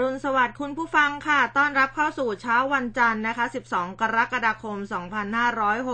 รุณสวัสดิ์คุณผู้ฟังค่ะ ต้อนรับเข้าสู่เช้าวันจันทร์นะคะ 12 กรกฎาคม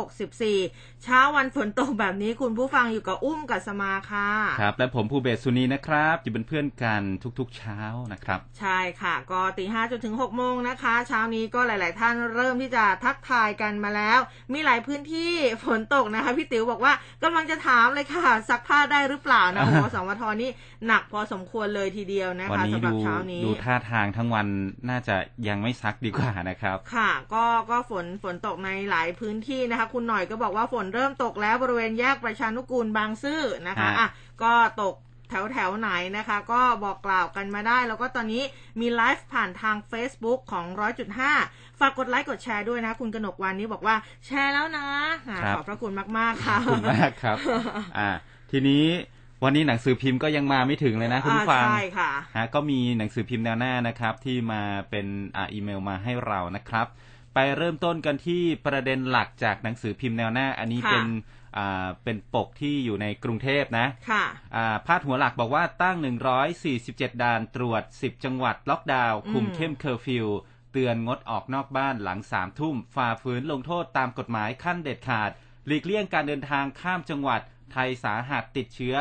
2564 เช้าวันฝนตกแบบนี้คุณผู้ฟังอยู่กับอุ้มกับสมาค่ะ ครับ และผมภูเบศสุนีนะครับ อยู่เป็นเพื่อนกันทุกๆเช้านะครับ ใช่ค่ะ ก็ตีห้าจนถึง6โมงนะคะ เช้านี้ก็หลาย ๆ ท่านเริ่มที่จะทักทายกันมาแล้ว มีหลายพื้นที่ฝนตกนะคะ พี่ติ๋วบอกว่ากำลังจะถามเลยค่ะซักผ้าได้หรือเปล่านะโอ้โหสวทนี่หนักพอสมควรเลยทีเดียวนะวันคะนี้สำหรับดูเช้านี้ดูท่าทางทั้งวันน่าจะยังไม่ซักดีกว่านะครับ ค่ะ ก็ก็ฝนฝนตกในหลายพื้นที่นะคะ คุณหน่อยก็บอกว่าฝนเริ่มตกแล้วบริเวณแยกประชานุกูลบางซื่อนะคะฮะอะก็ตกแถวแถวไหนนะคะ ก็บอกกล่าวกันมาได้ แล้วก็ตอนนี้มีไลฟ์ผ่านทาง Facebook ของร้อยจุดห้าฝากกดไลค์กดแชร์ด้วยนะ คุณกนกวันนี้บอกว่าแชร์แล้วนะอะครับขอบพระคุณมาก ๆ ค่ะขอบคุณมากครับ อ่าทีนี้ วันนี้หนังสือพิมพ์ก็ยังมาไม่ถึงเลยนะคุณผู้ฟังอ่าใช่ค่ะฮะก็มีหนังสือพิมพ์แนวหน้านะครับ ที่มาเป็นอ่าอีเมลมาให้เรานะครับ ไปเริ่มต้นกันที่ประเด็นหลักจากหนังสือพิมพ์แนวหน้า อันนี้ค่ะเป็นอ่าเป็นปกที่อยู่ในกรุงเทพนะค่ะอ่าพาดหัวหลักบอกว่าตั้ง 147 ด่านตรวจ 10 จังหวัดล็อกดาวน์คุมอืมเข้มเคอร์ฟิวเตือนงดออกนอกบ้านหลังสามทุ่มฝ่าฝืนลงโทษตามกฎหมายขั้นเด็ดขาด หลีกเลี่ยงการเดินทางข้ามจังหวัด ไทยสาหัสติดเชื้อ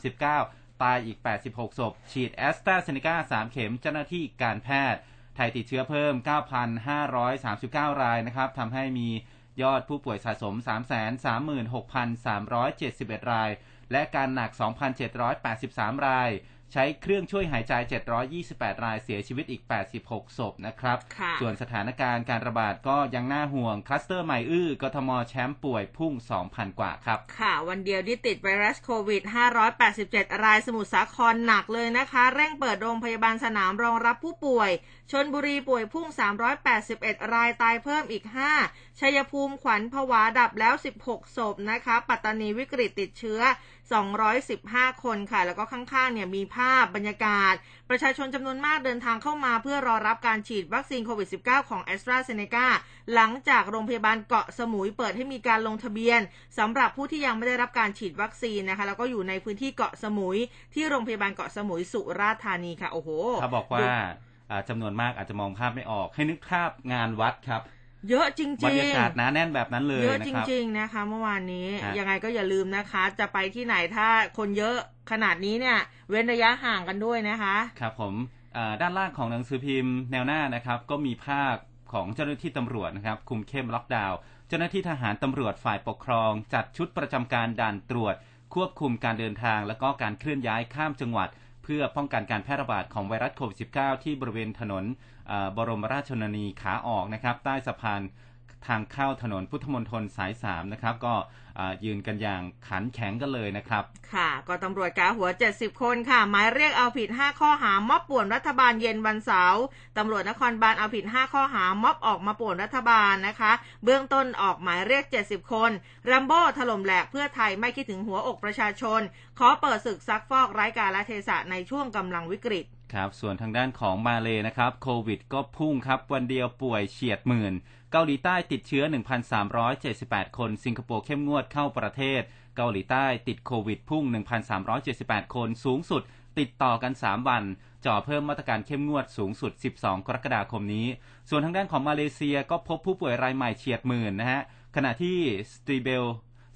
9,539 ตายอีก 86 ศพ ฉีดแอสตราเซเนกา3 เข็มเจ้าหน้าที่การแพทย์ ไทยติดเชื้อเพิ่ม 9,539 รายนะครับทำให้มียอดผู้ป่วยสะสม 336,371 ราย และการหนัก 2,783 ราย ใช้เครื่องช่วยหายใจ 728 รายเสียชีวิตอีก 86 ศพนะครับค่ะส่วนสถานการณ์การระบาดก็ยังน่าห่วง คลัสเตอร์ใหม่อื้อกทมแชมป์ป่วยพุ่ง 2,000 กว่าครับ ค่ะ วันเดียวที่ติดไวรัสโควิด 587 รายสมุทรสาครหนักเลยนะคะ เร่งเปิดโรงพยาบาลสนามรองรับผู้ป่วยชนบุรีป่วยพุ่ง 381 รายตายเพิ่มอีก 5 ชัยภูมิขวัญผวาดับแล้ว 16 ศพนะคะ ปัตตานีวิกฤตติดเชื้อ 215 คนค่ะ แล้วก็ข้างๆเนี่ยมีภาพบรรยากาศ ประชาชนจำนวนมากเดินทางเข้ามา เพื่อรอรับการฉีดวัคซีนโควิด -19 ของ a s t r a z เซ e c a หลังจากโรงพยาบาลเกาะสมุยเปิดให้มีการลงทะเบียนสำหรับผู้ที่ยังไม่ได้รับการฉีดวัคซีนนะคะ แล้วก็อยู่ในพื้นที่เกาะสมุย ที่โรงพยาบาลเกาะสมุยสุราษฎร์ธานีค่ะโอ้โหเขาบอกว่าจำนวนมากอาจจะมองภาพไม่ออกให้นึกภาพงานวัดครับ เยอะจริงๆบรรยากาศหนาแน่นแบบนั้นเลยเยอะนะจครับริง ๆนะคะ เมื่อวานนี้ฮะยังไงก็อย่าลืมนะคะ จะไปที่ไหนถ้าคนเยอะขนาดนี้เนี่ย เว้นระยะห่างกันด้วยนะคะ ครับผมอ่าด้านล่างของหนังสือพิมพ์แนวหน้านะครับ ก็มีภาพของเจ้าหน้าที่ตำรวจนะครับคุมเข้มล็อกดาวน์เจ้าหน้าที่ทหารตำรวจฝ่ายปกครอง จัดชุดประจำการด่านตรวจ ควบคุมการเดินทาง และก็การเคลื่อนย้ายข้ามจังหวัด เพื่อป้องกันการแพร่ระบาดของไวรัสโควิด -19 ที่บริเวณถนนบรมราชชนนีขาออกนะครับใต้สะพาน ทางเข้าถนนพุทธมณฑลสาย3นะครับ ก็ยืนกันอย่างขันแข็งกันเลยนะครับ ค่ะ ก็ตำรวจกาหัว 70 คนค่ะ หมายเรียกเอาผิด 5 ข้อหา ม็อบป่วนรัฐบาลเย็นวันเสาร์ตำรวจนครบาลเอาผิด 5 ข้อหา ม็อบออกมาป่วนรัฐบาลนะคะ เบื้องต้นออกหมายเรียก 70 คนแรมโบ้ถล่มแหลกเพื่อไทยไม่คิดถึงหัวอกประชาชน ขอเปิดศึกซักฟอกไร้กาลเทศะในช่วงกำลังวิกฤต ครับส่วนทางด้านของมาเลนะครับโควิดก็พุ่งครับวันเดียวป่วยเฉียดหมื่น เกาหลีใต้ติดเชื้อ 1,378 คน สิงคโปร์เข้มงวดเข้าประเทศ เกาหลีใต้ติดโควิดพุ่ง 1,378 คนสูงสุดติดต่อกัน 3 วัน จ่อเพิ่มมาตรการเข้มงวดสูงสุด 12 กรกฎาคมนี้ ส่วนทางด้านของมาเลเซียก็พบผู้ป่วยรายใหม่เฉียดหมื่นนะฮะขณะที่สตรีเบล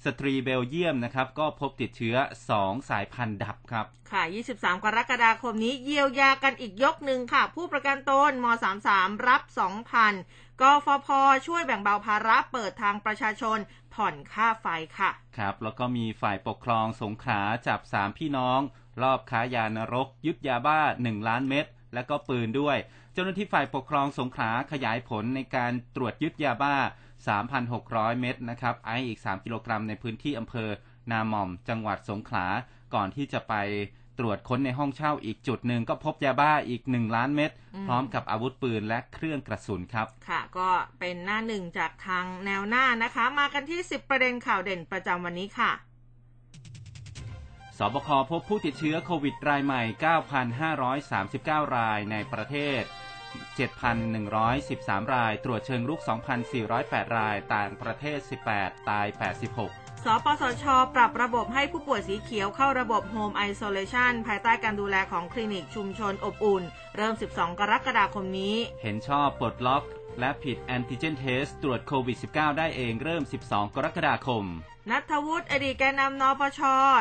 สตรีเบลเยียมนะครับ ก็พบติดเชื้อ 2 สายพันธุ์ดับครับ ค่ะ 23 กรกฎาคมนี้เยียวยากันอีกยกหนึ่งค่ะ ผู้ประกันตนม 33 รับ 2,000 กฟภช่วยแบ่งเบาภาระเปิดทางประชาชนผ่อนค่าไฟค่ะ ครับ แล้วก็มีฝ่ายปกครองสงขลาจับสามพี่น้อง รอบค้ายานรก ยึดยาบ้า 1 ล้านเม็ดและก็ปืนด้วย เจ้าหน้าที่ฝ่ายปกครองสงขลาขยายผลในการตรวจยึดยาบ้า 3,600 เม็ดนะครับ ไอซ์อีก 3 กิโลกรัมในพื้นที่อำเภอนาหม่อม จังหวัดสงขลา ก่อนที่จะไปตรวจค้นในห้องเช่าอีกจุดหนึ่งก็พบยาบ้าอีก 1 ล้านเม็ดอืมพร้อมกับอาวุธปืนและเครื่องกระสุนครับ ค่ะ ก็เป็นหน้าหนึ่งจากทางแนวหน้านะคะ มากันที่ 10 ประเด็นข่าวเด่นประจำวันนี้ค่ะสบคพบผู้ติดเชื้อโควิดรายใหม่ 9,539 รายในประเทศ 7,113 ราย ตรวจเชิงรุก 2,408 ราย ต่างประเทศ 18 ตาย 86สปสช ปรับระบบให้ผู้ป่วยสีเขียวเข้าระบบ Home Isolation ภายใต้การดูแลของคลินิกชุมชนอบอุ่น เริ่ม 12 กรกฎาคมนี้ เห็นชอบปลดล็อก และผิดแอนติเจนเทสตรวจโควิด -19 ได้เองเริ่ม 12 กรกฎาคมณัฐวุฒิอดีตแกนนำนปช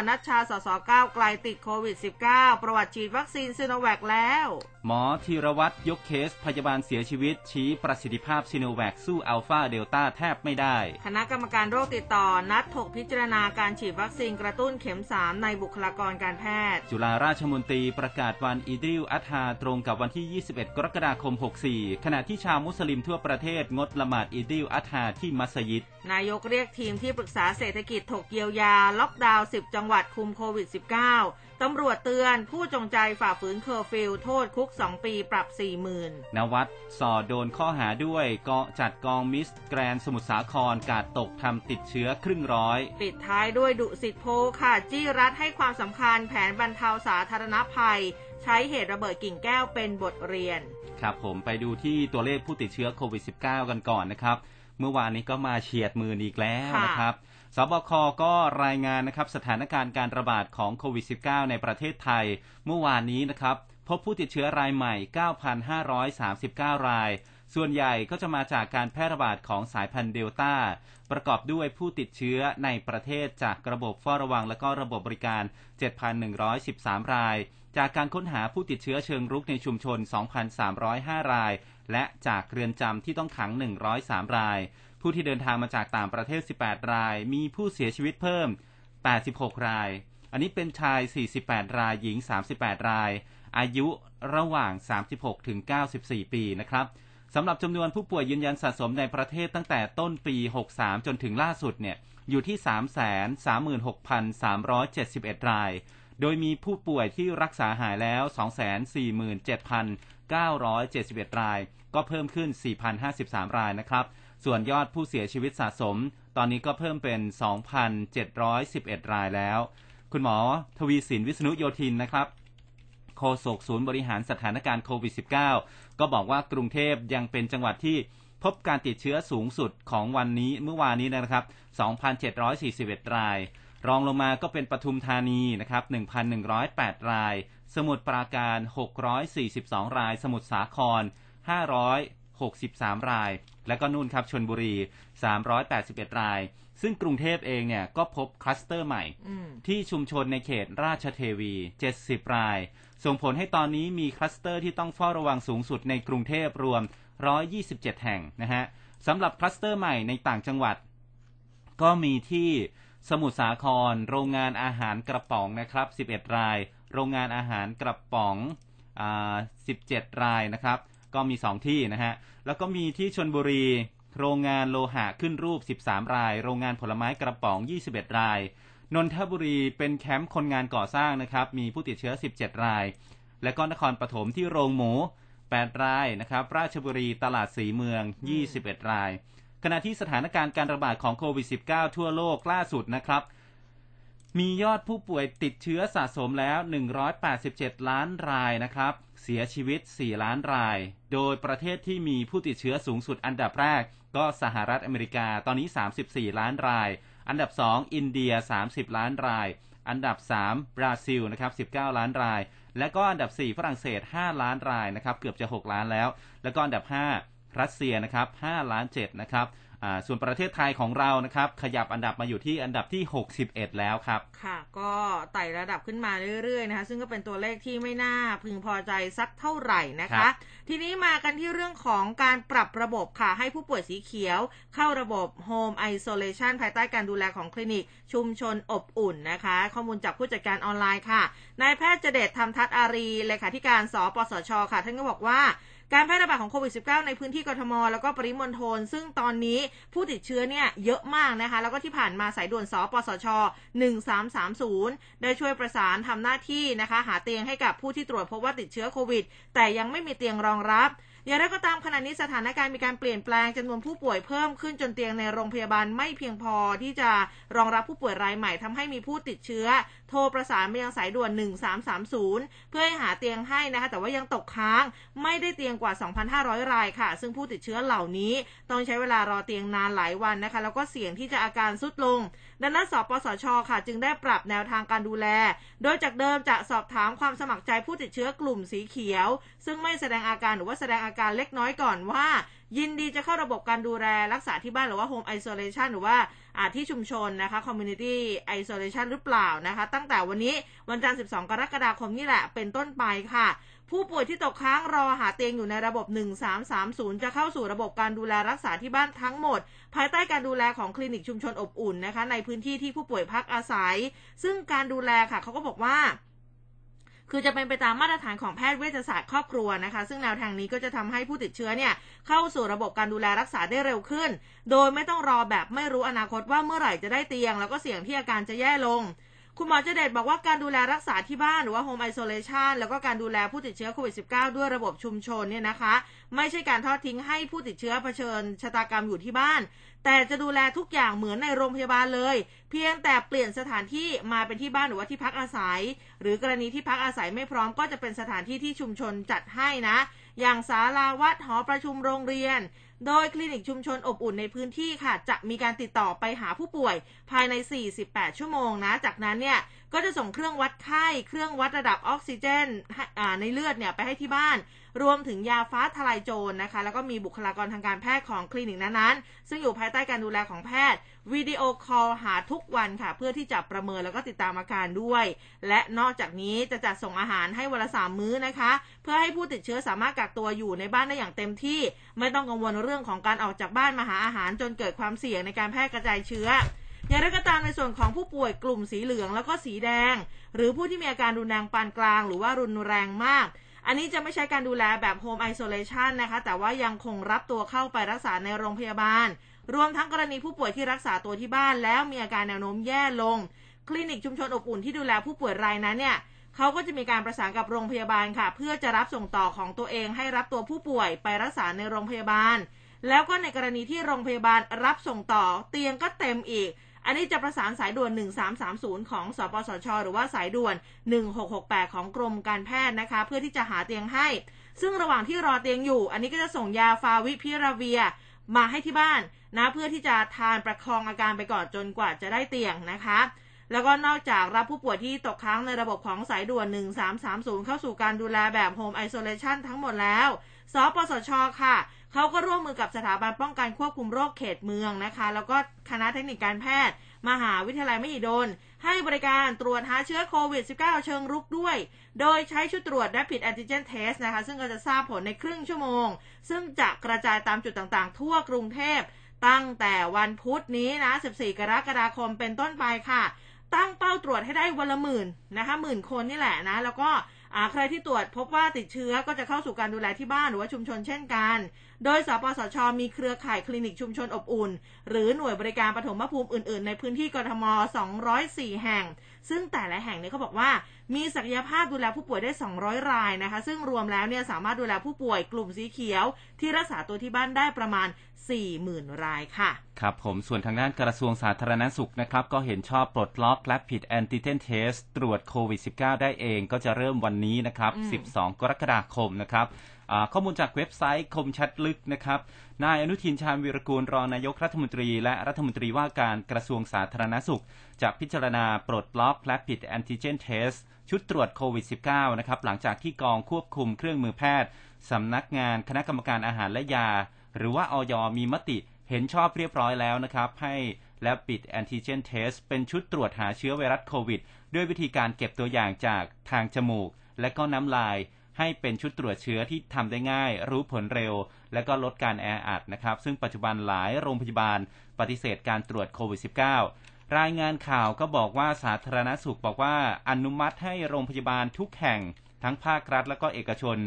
ณัฐชา สสก้าวไกลติดโควิด -19 ประวัติฉีดวัคซีนซิโนแวคแล้ว หมอธีระวัฒน์ยกเคสพยาบาลเสียชีวิต ชี้ประสิทธิภาพซิโนแวคสู้อัลฟาเดลต้าแทบไม่ได้ คณะกรรมการโรคติดต่อ นัดถกพิจารณาการฉีดวัคซีนกระตุ้นเข็ม 3 ในบุคลากรการแพทย์ จุฬาราชมนตรีประกาศวันอีดิลอัฎฮาตรงกับวันที่ 21 กรกฎาคม 64 ขณะที่ชาวมุสลิมทั่วประเทศงดละหมาดอีดิลอัฎฮาที่มัสยิด นายกเรียกทีมที่ปรึกษาเศรษฐกิจถกเยียวยา ล็อกดาวน์ 10 จังหวัดคุมโควิด -19 ตำรวจเตือนผู้จงใจฝ่าฝืนเคอร์ฟิวโทษคุก 2 ปีปรับ 40,000 ณวัฒน์ส่อโดนข้อหาด้วยกองจัดกองมิสแกรนด์สมุทรสาครการ์ดตกทำติดเชื้อครึ่งร้อย ปิดท้ายด้วยดุสิตโพลค่ะ จี้รัฐให้ความสำคัญแผนบรรเทาสาธารณภัย ใช้เหตุระเบิดกิ่งแก้วเป็นบทเรียน ครับผมไปดูที่ตัวเลขผู้ติดเชื้อโควิด -19 กันก่อนนะครับเมื่อวานนี้ก็มาเฉียดหมื่นอีกแล้วค่ะนะครับ สบคก็รายงานนะครับสถานการณ์การระบาดของโควิด -19 ในประเทศไทย เมื่อวานนี้นะครับ พบผู้ติดเชื้อรายใหม่ 9,539 ราย ส่วนใหญ่ก็จะมาจากการแพร่ระบาดของสายพันธุ์เดลต้า ประกอบด้วยผู้ติดเชื้อในประเทศจากระบบเฝ้าระวังและก็ระบบบริการ 7,113 ราย จากการค้นหาผู้ติดเชื้อเชิงรุกในชุมชน 2,305 ราย และจากเรือนจำที่ต้องขัง 103 ราย ผู้ที่เดินทางมาจากต่างประเทศ 18 ราย มีผู้เสียชีวิตเพิ่ม 86 ราย อันนี้เป็นชาย 48 ราย หญิง 38 ราย อายุระหว่าง 36 ถึง 94 ปีนะครับสำหรับจำนวนผู้ป่วยยืนยันสะสมในประเทศตั้งแต่ต้นปี 63 จนถึงล่าสุดเนี่ยอยู่ที่ 336,371 ราย โดยมีผู้ป่วยที่รักษาหายแล้ว 247,971 ราย ก็เพิ่มขึ้น 4,053 รายนะครับ ส่วนยอดผู้เสียชีวิตสะสม ตอนนี้ก็เพิ่มเป็น 2,711 รายแล้ว คุณหมอทวีสินวิษณุโยธินนะครับโฆษกศูนย์บริหารสถานการณ์โควิด -19 ก็บอกว่ากรุงเทพยังเป็นจังหวัดที่พบการติดเชื้อสูงสุดของวันนี้เมื่อวานนี้นะครับ 2,741 ราย รองลงมาก็เป็นปทุมธานีนะครับ 1,108 ราย สมุทรปราการ 642 ราย สมุทรสาคร 563 ราย และก็นู่นครับชนบุรี 381 ราย ซึ่งกรุงเทพเองเนี่ยก็พบคลัสเตอร์ใหม่อืมที่ชุมชนในเขตราชเทวี 70 ราย ส่งผลให้ตอนนี้มีคลัสเตอร์ที่ต้องเฝ้าระวังสูงสุดในกรุงเทพรวม 127 แห่งนะฮะสำหรับคลัสเตอร์ใหม่ในต่างจังหวัด ก็มีที่สมุทรสาคร โรงงานอาหารกระป๋องนะครับ 11 ราย โรงงานอาหารกระป๋องอ่า17 รายนะครับ ก็มี 2 ที่นะฮะ แล้วก็มีที่ชนบุรี โรงงานโลหะขึ้นรูป 13 ราย โรงงานผลไม้กระป๋อง 21 ราย นนทบุรีเป็นแคมป์คนงานก่อสร้างนะครับ มีผู้ติดเชื้อ 17 ราย และก็นครปฐมที่โรงหมู 8 รายนะครับ ราชบุรีตลาดสีเมือง 21 ราย ขณะที่สถานการณ์การระบาดของโควิด -19 ทั่วโลกล่าสุดนะครับมียอดผู้ป่วยติดเชื้อสะสมแล้ว 187 ล้านรายนะครับ เสียชีวิต 4 ล้านราย โดยประเทศที่มีผู้ติดเชื้อสูงสุดอันดับแรก ก็สหรัฐอเมริกาตอนนี้ 34 ล้านราย อันดับ 2 อินเดีย 30 ล้านราย อันดับ 3 บราซิลนะครับ 19 ล้านราย และก็อันดับ 4 ฝรั่งเศส 5 ล้านรายนะครับ เกือบจะ 6 ล้านแล้ว แล้วก็อันดับ 5 รัสเซียนะครับ 5 ล้าน7นะครับ ส่วนประเทศไทยของเรานะครับ ขยับอันดับมาอยู่ที่อันดับที่ 61 แล้วครับ ค่ะ ก็ไต่ระดับขึ้นมาเรื่อยๆนะคะ ซึ่งก็เป็นตัวเลขที่ไม่น่าพึงพอใจสักเท่าไหร่นะครัคะบทีนี้มากันที่เรื่องของการปรับระบบค่ะ ให้ผู้ป่วยสีเขียว เข้าระบบ Home Isolation ภายใต้การดูแลของคลินิก ชุมชนอบอุ่นนะคะ ข้อมูลจากผู้จัดการออนไลน์ค่ะนายแพทย์เจเดชธรรมทัศน์อารีเลขาธิการสปสชค่ะ ท่านก็บอกว่า การแพร่ระบาดของโควิด -19 ในพื้นที่กรทม แล้วก็ปริมณฑลซึ่งตอนนี้ผู้ติดเชื้อเนี่ยเยอะมากนะคะ แล้วก็ที่ผ่านมาสายด่วนสปสช 1330 ได้ช่วยประสานทำหน้าที่นะคะ หาเตียงให้กับผู้ที่ตรวจพบว่าติดเชื้อโควิด แต่ยังไม่มีเตียงรองรับ อย่างไรก็ตามขณะนี้สถานการณ์มีการเปลี่ยนแปลงจำนวนผู้ป่วยเพิ่มขึ้นจนเตียงในโรงพยาบาลไม่เพียงพอที่จะรองรับผู้ป่วยรายใหม่ทำให้มีผู้ติดเชื้อ โทรประสานไปยังสายด่วน 1330 เพื่อให้หาเตียงให้นะคะ แต่ว่ายังตกค้างไม่ได้เตียงกว่า 2,500 รายค่ะ ซึ่งผู้ติดเชื้อเหล่านี้ต้องใช้เวลารอเตียงนานหลายวันนะคะ แล้วก็เสี่ยงที่จะอาการสุดลง ดังนั้นสปสชค่ะ จึงได้ปรับแนวทางการดูแล โดยจากเดิมจะสอบถามความสมัครใจผู้ติดเชื้อกลุ่มสีเขียว ซึ่งไม่แสดงอาการหรือว่าแสดงอาการเล็กน้อยก่อนว่า ยินดีจะเข้าระบบการดูแลรักษาที่บ้านหรือว่า Home Isolation หรือว่าอาที่ชุมชนนะคะ Community Isolation หรือเปล่านะคะ ตั้งแต่วันนี้วันจันทร์ 12 กรกฎาคมนี่แหละเป็นต้นไปค่ะผู้ป่วยที่ตกค้างรอหาเตียงอยู่ในระบบ 1330 จะเข้าสู่ระบบการดูแลรักษาที่บ้านทั้งหมด ภายใต้การดูแลของคลินิกชุมชนอบอุ่นนะคะ ในพื้นที่ที่ผู้ป่วยพักอาศัย ซึ่งการดูแลค่ะเขาก็บอกว่าคือจะเป็นไปตามมาตรฐานของแพทย์เวชศาสตร์ครอบครัวนะคะ ซึ่งแนวทางนี้ก็จะทำให้ผู้ติดเชื้อเนี่ยเข้าสู่ระบบการดูแลรักษาได้เร็วขึ้น โดยไม่ต้องรอแบบไม่รู้อนาคตว่าเมื่อไหร่จะได้เตียง แล้วก็เสี่ยงที่อาการจะแย่ลง คุณหมอเจเดตบอกว่าการดูแลรักษาที่บ้านหรือว่า Home Isolation แล้วก็การดูแลผู้ติดเชื้อโควิด -19 ด้วยระบบชุมชนเนี่ยนะคะ ไม่ใช่การทอดทิ้งให้ผู้ติดเชื้อเผชิญชะตากรรมอยู่ที่บ้าน แต่จะดูแลทุกอย่างเหมือนในโรงพยาบาลเลย เพียงแต่เปลี่ยนสถานที่มาเป็นที่บ้านหรือว่าที่พักอาศัย หรือกรณีที่พักอาศัยไม่พร้อมก็จะเป็นสถานที่ที่ชุมชนจัดให้นะ อย่างศาลาวัดหอประชุมโรงเรียน โดยคลินิกชุมชนอบอุ่นในพื้นที่ค่ะ จะมีการติดต่อไปหาผู้ป่วยภายใน 48 ชั่วโมงนะ จากนั้นเนี่ยก็จะส่งเครื่องวัดไข้ เครื่องวัดระดับออกซิเจนในเลือดเนี่ยไปให้ที่บ้าน รวมถึงยาฟ้าทลายโจรนะคะ แล้วก็มีบุคลากรทางการแพทย์ของคลินิกนั้นๆ ซึ่งอยู่ภายใต้การดูแลของแพทย์วิดีโอคอลหาทุกวันค่ะ เพื่อที่จะประเมินแล้วก็ติดตามอาการด้วย และนอกจากนี้จะจัดส่งอาหารให้วันละสามมื้อนะคะ เพื่อให้ผู้ติดเชื้อสามารถกักตัวอยู่ในบ้านได้อย่างเต็มที่ ไม่ต้องกังวลเรื่องของการออกจากบ้านมาหาอาหารจนเกิดความเสี่ยงในการแพร่กระจายเชื้ออย่างไรก็ตามในส่วนของผู้ป่วยกลุ่มสีเหลืองแล้วก็สีแดง หรือผู้ที่มีอาการรุนแรงปานกลาง หรือว่ารุนแรงมาก อันนี้จะไม่ใช่การดูแลแบบ Home Isolation นะคะ แต่ว่ายังคงรับตัวเข้าไปรักษาในโรงพยาบาล รวมทั้งกรณีผู้ป่วยที่รักษาตัวที่บ้าน แล้วมีอาการแนวโน้มแย่ลง คลินิกชุมชนอบอุ่นที่ดูแลผู้ป่วยรายนั้นเนี่ยเขาก็จะมีการประสานกับโรงพยาบาลค่ะ เพื่อจะรับส่งต่อของตัวเองให้รับตัวผู้ป่วยไปรักษาในโรงพยาบาล แล้วก็ในกรณีที่โรงพยาบาลรับส่งต่อเตียงก็เต็มอีก อันนี้จะประสานสายด่วน 1330 ของสปสช หรือว่าสายด่วน 1668 ของกรมการแพทย์นะคะ เพื่อที่จะหาเตียงให้ ซึ่งระหว่างที่รอเตียงอยู่ อันนี้ก็จะส่งยาฟาวิพิราเวียมาให้ที่บ้านนะเพื่อที่จะทานประคองอาการไปก่อนจนกว่าจะได้เตียงนะคะ แล้วก็นอกจากรับผู้ป่วยที่ตกค้างในระบบของสายด่วน 1330 เข้าสู่การดูแลแบบ Home Isolation ทั้งหมดแล้ว สปสช ค่ะ เขาก็ร่วมมือกับสถาบันป้องกันควบคุมโรคเขตเมืองนะคะ แล้วก็คณะเทคนิคการแพทย์ มหาวิทยาลัยมหิดล ให้บริการตรวจหาเชื้อโควิด -19 เชิงรุกด้วย โดยใช้ชุดตรวจ Rapid Antigen Test นะคะ ซึ่งก็จะทราบผลในครึ่งชั่วโมง ซึ่งจะกระจายตามจุดต่างๆ ทั่วกรุงเทพ ตั้งแต่วันพุธนี้นะ 14 กรกฎาคมเป็นต้นไปค่ะ ตั้งเป้าตรวจให้ได้วันละหมื่นนะคะหมื่นคนนี่แหละนะ แล้วก็ ใครที่ตรวจพบว่าติดเชื้อก็จะเข้าสู่การดูแลที่บ้านหรือว่าชุมชนเช่นกัน โดย สปสช มีเครือข่ายคลินิกชุมชนอบอุ่น หรือหน่วยบริการปฐมภูมิอื่น ๆ ในพื้นที่กรทม 204 แห่ง ซึ่งแต่ละแห่งเนี่ยเขาบอกว่ามีศักยภาพดูแลผู้ป่วยได้ 200 รายนะคะ ซึ่งรวมแล้วเนี่ยสามารถดูแลผู้ป่วยกลุ่มสีเขียว ที่รักษาตัวที่บ้านได้ประมาณ 40,000 รายค่ะ ครับผมส่วนทางด้านกระทรวงสาธารณสุขนะครับ ก็เห็นชอบปลดล็อก Rapid Antigen Test ตรวจโควิด -19 ได้เองก็จะเริ่มวันนี้นะครับ 12 กรกฎาคมนะครับ ข้อมูลจากเว็บไซต์คมชัดลึกนะครับ นายอนุทินชาญวีรกูลรองนายกรัฐมนตรี และรัฐมนตรีว่าการกระทรวงสาธารณสุข จะพิจารณาปลดล็อก Rapid Antigen Test ชุดตรวจโควิด -19 นะครับหลังจากที่กองควบคุมเครื่องมือแพทย์สำนักงานคณะกรรมการอาหารและยา หรือว่าออยมีมติเห็นชอบเรียบร้อยแล้วนะครับ ให้ Rapid Antigen Test เป็นชุดตรวจหาเชื้อไวรัสโควิด ด้วยวิธีการเก็บตัวอย่างจากทางจมูก และก็น้ำลาย ให้เป็นชุดตรวจเชื้อที่ทำได้ง่าย รู้ผลเร็ว และก็ลดการแออัดนะครับ ซึ่งปัจจุบันหลายโรงพยาบาลปฏิเสธการตรวจโควิด -19 รายงานข่าวก็บอกว่าสาธารณสุขบอกว่าอนุมัติให้โรงพยาบาลทุกแห่ง ทั้งภาครัฐและก็เอกชน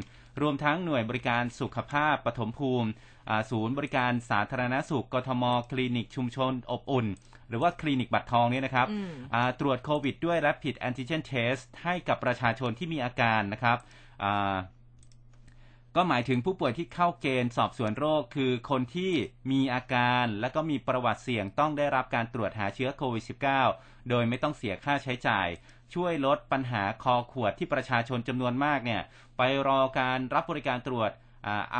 รวมทั้งหน่วยบริการสุขภาพปฐมภูมิศูนย์บริการสาธารณสุขกทม คลินิกชุมชนอบอุ่น หรือว่าคลินิกบัตรทองเนี่ยนะครับตรวจโควิดด้วย Rapid Antigen Test ให้กับประชาชนที่มีอาการนะครับ ก็หมายถึงผู้ป่วยที่เข้าเกณฑ์สอบสวนโรค คือคนที่มีอาการ และก็มีประวัติเสี่ยงต้องได้รับการตรวจหาเชื้อโควิด -19 โดยไม่ต้องเสียค่าใช้จ่าย ช่วยลดปัญหาคอขวดที่ประชาชนจำนวนมากเนี่ย ไปรอการรับบริการตรวจ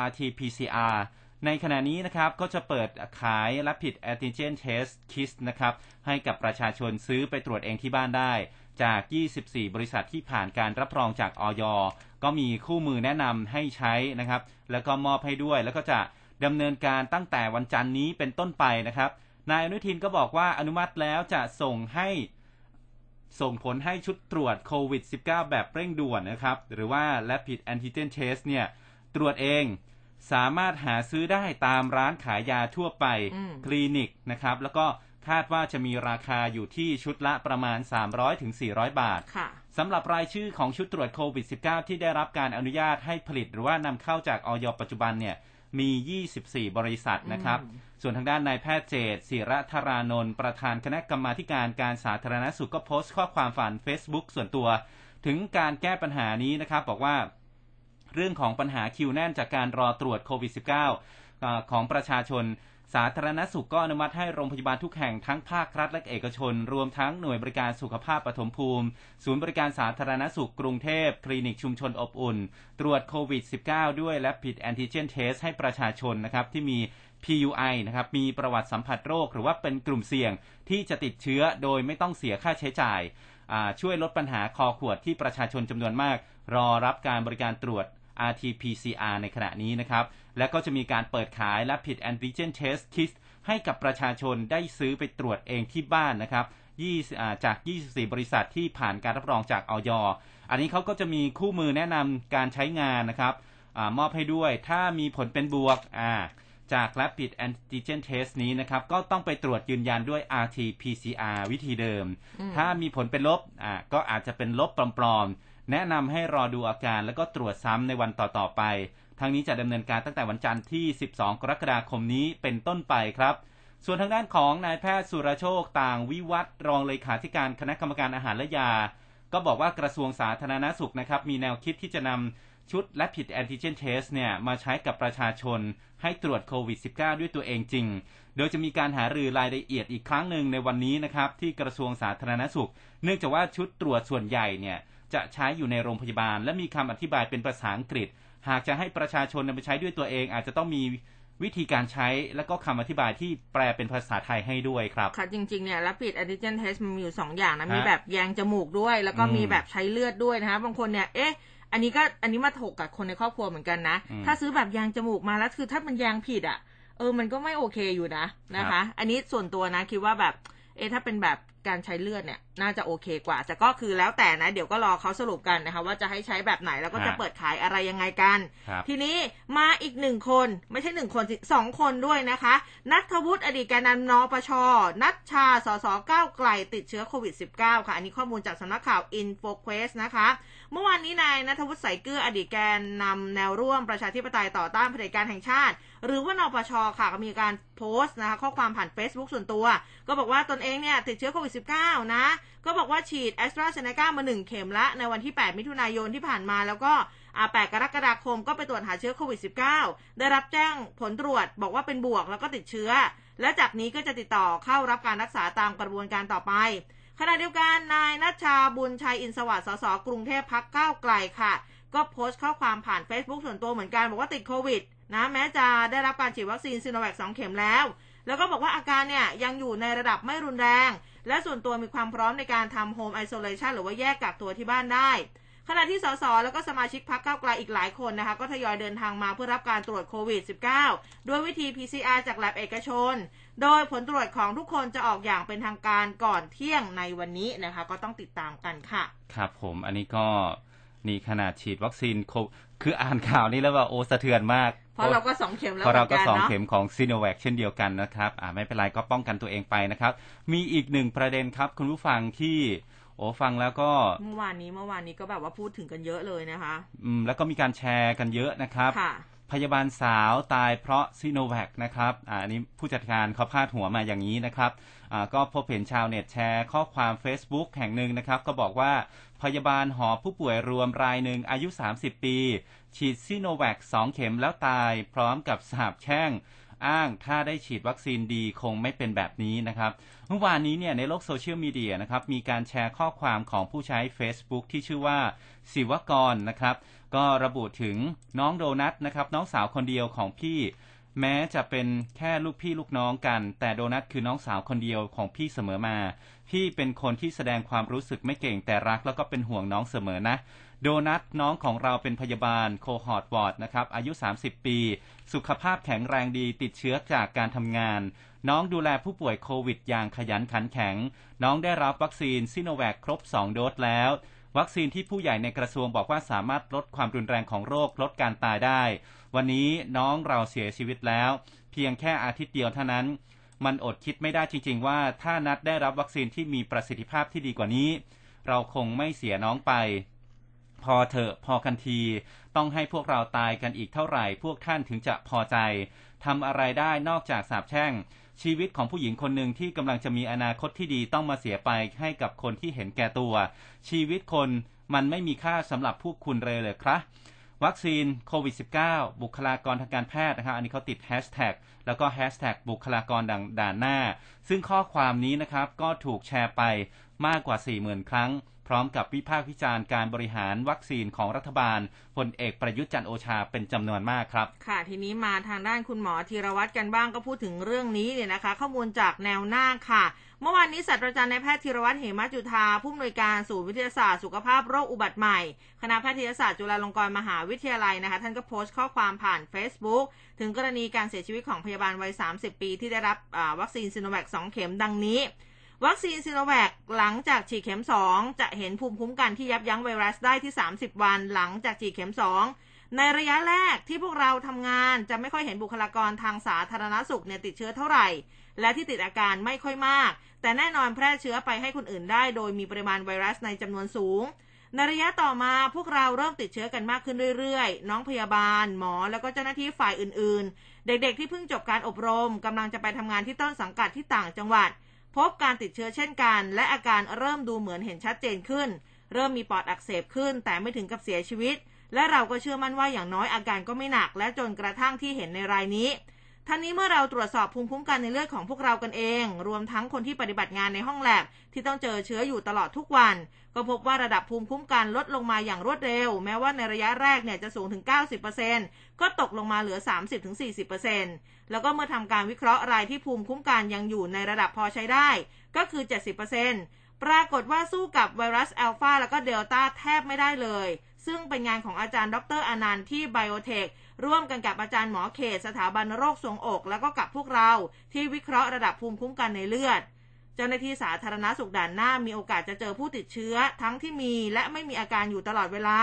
RT-PCR ในขณะนี้นะครับก็จะเปิดขาย Rapid Antigen Test Kit นะครับให้กับประชาชนซื้อไปตรวจเองที่บ้านได้ จาก 24 บริษัทที่ผ่านการรับรองจากออยก็มีคู่มือแนะนำให้ใช้นะครับ แล้วก็มอบให้ด้วย แล้วก็จะดำเนินการตั้งแต่วันจันนี้เป็นต้นไปนะครับ นายอนุทินก็บอกว่าอนุมัติแล้วจะส่งให้ส่งผลให้ชุดตรวจโควิด -19 แบบเร่งด่วนนะครับ หรือว่า Rapid Antigen Test เนี่ยตรวจเองสามารถหาซื้อได้ตามร้านขายยาทั่วไปคลินิกนะครับ แล้วก็ คาดว่าจะมีราคาอยู่ที่ชุดละประมาณ 300-400 บาทสำหรับรายชื่อของชุดตรวจโควิด -19 ที่ได้รับการอนุญาตให้ผลิตหรือว่านำเข้าจากออยปัจจุบันเนี่ยมี 24 บริษัทนะครับ ส่วนทางด้านนายแพทย์เจตศิระธารานนท์ประธานคณะกรรมาการการสาธารณสุขก็โพสต์ข้อความผ่าน Facebook ส่วนตัว ถึงการแก้ปัญหานี้นะครับ บอกว่า เรื่องของปัญหาคิวแน่นจากการรอตรวจโควิด -19 ของประชาชน สาธารณสุขก็อนุมัติให้โรงพยาบาลทุกแห่งทั้งภาครัฐและเอกชน รวมทั้งหน่วยบริการสุขภาพปฐมภูมิ ศูนย์บริการสาธารณสุขกรุงเทพ คลินิกชุมชนอบอุ่น ตรวจโควิด -19 ด้วยและผิดแอนติเจนเทสให้ประชาชนนะครับที่มี PUI นะครับมีประวัติสัมผัสโรค หรือว่าเป็นกลุ่มเสี่ยงที่จะติดเชื้อโดยไม่ต้องเสียค่าใช้จ่าย ช่วยลดปัญหาคอขวดที่ประชาชนจำนวนมาก รอรับการบริการตรวจ RT-PCR ในขณะนี้นะครับ และก็จะมีการเปิดขายและผิด Antigen Test Kit ให้กับประชาชนได้ซื้อไปตรวจเองที่บ้านนะครับจาก 24 บริษัทที่ผ่านการรับรองจากออยอันนี้เขาก็จะมีคู่มือแนะนำการใช้งานนะครับอมอบให้ด้วย ถ้ามีผลเป็นบวกจาก Rapid Antigen Test นี้นะครับ ก็ต้องไปตรวจยืนยันด้วย RT-PCR วิธีเดิม ถ้ามีผลเป็นลบก็อาจจะเป็นลบปลอมๆ แนะนำให้รอดูอาการแล้วก็ตรวจซ้ำในวันต่อๆไป ทั้งนี้จะดำเนินการตั้งแต่วันจันทร์ที่ 12 กรกฎาคมนี้เป็นต้นไปครับ ส่วนทางด้านของนายแพทย์สุรโชคต่างวิวัฒรองเลขาธิการคณะกรรมการอาหารและยา ก็บอกว่ากระทรวงสาธารณาสุขนะครับมีแนวคิดที่จะนำชุดและผิดแอนติเจนเทสเนี่ยมาใช้กับประชาชนให้ตรวจโควิด -19 ด้วยตัวเองจริง โดยจะมีการหารือรายละเอียดอีกครั้งหนึ่งในวันนี้นะครับที่กระทรวงสาธารณาสุข เนื่องจากว่าชุดตรวจส่วนใหญ่เนี่ยจะใช้อยู่ในโรงพยาบาล และมีคำอธิบายเป็นภาษาอังกฤษ หากจะให้ประชาชนนำไปใช้ด้วยตัวเอง อาจจะต้องมีวิธีการใช้และก็คำอธิบายที่แปลเป็นภาษาไทยให้ด้วยครับ ค่ะ จริง ๆ เนี่ย rapid antigen test มันมีอยู่ 2 อย่างนะ มีแบบแยงจมูกด้วย แล้วก็มีแบบใช้เลือดด้วยนะคะบางคนเนี่ย เอ๊ะอันนี้ก็อันนี้มาถกกับคนในครอบครัวเหมือนกันนะ ถ้าซื้อแบบยางจมูกมาแล้วคือถ้ามันยางผิดอะ เออมันก็ไม่โอเคอยู่นะนะคะ อันนี้ส่วนตัวนะคิดว่าแบบ เอ๊ะถ้าเป็นแบบ การใช้เลือดเนี่ย น่าจะโอเคกว่า แต่ก็คือแล้วแต่นะ เดี๋ยวก็รอเขาสรุปกันนะคะ ว่าจะให้ใช้แบบไหนแล้วก็จะเปิดขายอะไรยังไงกัน ทีนี้มาอีกหนึ่งคน ไม่ใช่หนึ่งคนสองคนด้วยนะคะ นัทวุฒิอดีตแกนนำนปช นัชชาสสก้าวไกลติดเชื้อโควิด -19 ค่ะ อันนี้ข้อมูลจากสำนักข่าว InfoQuest นะคะ เมื่อวานนี้นายนัทวุฒิใสเกื้ออดีตแกนนำแนวร่วมประชาธิปไตยต่อต้านเผด็จการแห่งชาติ หรือว่านปชค่ะก็มีการโพสต์นะคะข้อความผ่าน Facebook ส่วนตัว ก็บอกว่าตนเองเนี่ยติดเชื้อโควิด -19 นะ ก็บอกว่าฉีดแอสตราเซเนกามา 1 เข็มละ ในวันที่ 8 มิถุนายนที่ผ่านมาแล้วก็อา8กรกฎาคมก็ไปตรวจหาเชื้อโควิด -19 ได้รับแจ้งผลตรวจบอกว่าเป็นบวกแล้วก็ติดเชื้อ และจากนี้ก็จะติดต่อเข้ารับการรักษาตามกระบวนการต่อไปขณะเดียวกันนายณัฐชาบุญไชยอินสวัสดิ์สสกรุงเทพพรรคก้าวไกลค่ะ ก็โพสต์ข้อความผ่าน Facebook ส่วนตัวเหมือนกันบอกว่าติดโควิด นะแม้จะได้รับการฉีดวัคซีนซีโนแวค2เข็มแล้ว แล้วก็บอกว่าอาการเนี่ยยังอยู่ในระดับไม่รุนแรง และส่วนตัวมีความพร้อมในการทำ home isolation หรือว่าแยกกักตัวที่บ้านได้ ขณะที่สสแล้วก็สมาชิกพรรคก้าวไกลอีกหลายคนนะคะ ก็ทยอยเดินทางมาเพื่อรับการตรวจโควิด -19 ด้วยวิธี PCR จากแลบเอกชน โดยผลตรวจของทุกคนจะออกอย่างเป็นทางการก่อนเที่ยงในวันนี้นะคะ ก็ต้องติดตามกันค่ะ ครับผมอันนี้ก็นี่ขนาดฉีดวัคซีนคคืออ่านข่าวนี้แล้วว่าโอ้สะเทือนมาก เพราะเราก็สองเข็มแล้วเพราะเราก็สองเข็มของซีโนแวคเช่นเดียวกันนะครับอ่าไม่เป็นไรก็ป้องกันตัวเองไปนะครับ มีอีกหนึ่งประเด็นครับ คุณผู้ฟังที่โอ้ฟังแล้วก็เมื่อวานนี้เมื่อวานนี้ก็แบบว่าพูดถึงกันเยอะเลยนะคะ อืมแล้วก็มีการแชร์กันเยอะนะครับพยาบาลสาวตายเพราะซิโนแวคนะครับอันนี้ผู้จัดการเขาพาดหัวมาอย่างนี้นะครับก็พบเห็นชาวเน็ตแชร์ข้อความ Facebook แห่งหนึ่งนะครับ ก็บอกว่าพยาบาลหอผู้ป่วยรวมรายหนึ่งอายุ 30 ปี ฉีดซิโนแวค2เข็มแล้วตายพร้อมกับสาบแช่งอ้างถ้าได้ฉีดวัคซีนดีคงไม่เป็นแบบนี้นะครับ เมื่อวานนี้เนี่ยในโลกโซเชียลมีเดียนะครับมีการแชร์ข้อความของผู้ใช้ Facebook ที่ชื่อว่าศิวกรนะครับ ก็ระบุถึงน้องโดนัทนะครับน้องสาวคนเดียวของพี่ แม้จะเป็นแค่ลูกพี่ลูกน้องกัน แต่โดนัทคือน้องสาวคนเดียวของพี่เสมอมา พี่เป็นคนที่แสดงความรู้สึกไม่เก่งแต่รักแล้วก็เป็นห่วงน้องเสมอนะ โดนัทน้องของเราเป็นพยาบาล cohort ward นะครับ อายุ 30 ปี สุขภาพแข็งแรงดีติดเชื้อจากการทำงาน น้องดูแลผู้ป่วยโควิดอย่างขยันขันแข็ง น้องได้รับวัคซีนซิโนแวคครบ 2 โดสแล้ว วัคซีนที่ผู้ใหญ่ในกระทรวงบอกว่าสามารถลดความรุนแรงของโรคลดการตายได้ วันนี้น้องเราเสียชีวิตแล้ว เพียงแค่อาทิตย์เดียวเท่านั้น มันอดคิดไม่ได้จริง ๆ ว่าถ้านัดได้รับวัคซีนที่มีประสิทธิภาพที่ดีกว่านี้ เราคงไม่เสียน้องไป พอเถอะพอกันที ต้องให้พวกเราตายกันอีกเท่าไหร่ พวกท่านถึงจะพอใจทำอะไรได้นอกจากสาบแช่ง ชีวิตของผู้หญิงคนหนึ่งที่กำลังจะมีอนาคตที่ดีต้องมาเสียไปให้กับคนที่เห็นแก่ตัว ชีวิตคนมันไม่มีค่าสำหรับพวกคุณเลยเลยครับวัคซีนโควิด -19 บุคลากรทางการแพทย์นะครับอันนี้เขาติดแฮชแท็กแล้วก็แฮชแท็กบุคลากรด่านหน้า ซึ่งข้อความนี้นะครับก็ถูกแชร์ไปมากกว่า 40,000 ครั้ง พร้อมกับวิพากษ์วิจารณ์การบริหารวัคซีนของรัฐบาลพลเอกประยุทธ์จันโอชาเป็นจำนวนมากครับ ค่ะ ทีนี้มาทางด้านคุณหมอธีรวัตรกันบ้างก็พูดถึงเรื่องนี้เนี่ยนะคะ ข้อมูลจากแนวหน้าค่ะ เมื่อวานนี้ศาสตราจารย์นายแพทย์ธีรวัตรเหมจุธาผู้อำนวยการศูนย์วิทยาศาสตร์สุขภาพโรคอุบัติใหม่ คณะแพทยศาสตร์จุฬาลงกรณ์มหาวิทยาลัยนะคะ ท่านก็โพสต์ข้อความผ่าน Facebook ถึงกรณีการเสียชีวิตของพยาบาลวัย 30 ปี ที่ได้รับวัคซีนซิโนแวค2เข็มดังนี้ วัคซีนซีโนแวคหลังจากฉีดเข็ม 2 จะเห็นภูมิคุ้มกันที่ยับยั้งไวรัสได้ที่ 30 วันหลังจากฉีดเข็ม 2 ในระยะแรกที่พวกเราทำงานจะไม่ค่อยเห็นบุคลากรทางสาธารณสุขเนี่ยติดเชื้อเท่าไหร่ และที่ติดอาการไม่ค่อยมาก แต่แน่นอนแพร่เชื้อไปให้คนอื่นได้ โดยมีปริมาณไวรัสในจำนวนสูง ในระยะต่อมาพวกเราเริ่มติดเชื้อกันมากขึ้นเรื่อยๆ น้องพยาบาล หมอแล้วก็เจ้าหน้าที่ฝ่ายอื่นๆ เด็กๆที่เพิ่งจบการอบรมกำลังจะไปทำงานที่ต้นสังกัดที่ต่างจังหวัด พบการติดเชื้อเช่นกัน และอาการเริ่มดูเหมือนเห็นชัดเจนขึ้น เริ่มมีปอดอักเสบขึ้น แต่ไม่ถึงกับเสียชีวิต และเราก็เชื่อมั่นว่าอย่างน้อยอาการก็ไม่หนัก และจนกระทั่งที่เห็นในรายนี้ ทั้งนี้เมื่อเราตรวจสอบภูมิคุ้มกันในเลือดของพวกเรากันเอง รวมทั้งคนที่ปฏิบัติงานในห้องแลบที่ต้องเจอเชื้ออยู่ตลอดทุกวัน ก็พบว่าระดับภูมิคุ้มกันลดลงมาอย่างรวดเร็ว แม้ว่าในระยะแรกเนี่ยจะสูงถึง 90%ก็ตกลงมาเหลือ 30-40%แล้วก็เมื่อทำการวิเคราะห์รายที่ภูมิคุ้มกันยังอยู่ในระดับพอใช้ได้ ก็คือ 70%ปรากฏว่าสู้กับไวรัสอัลฟาแล้วก็เดลต้าแทบไม่ได้เลย ซึ่งเป็นงานของอาจารย์ดรอนันต์ที่ไบโอเทค ร่วมกันกับอาจารย์หมอเขตสถาบันโรคทรวงอก แล้วก็กับพวกเราที่วิเคราะห์ระดับภูมิคุ้มกันในเลือด เจ้าหน้าที่สาธารณสุขด่านหน้ามีโอกาสจะเจอผู้ติดเชื้อ ทั้งที่มีและไม่มีอาการอยู่ตลอดเวลา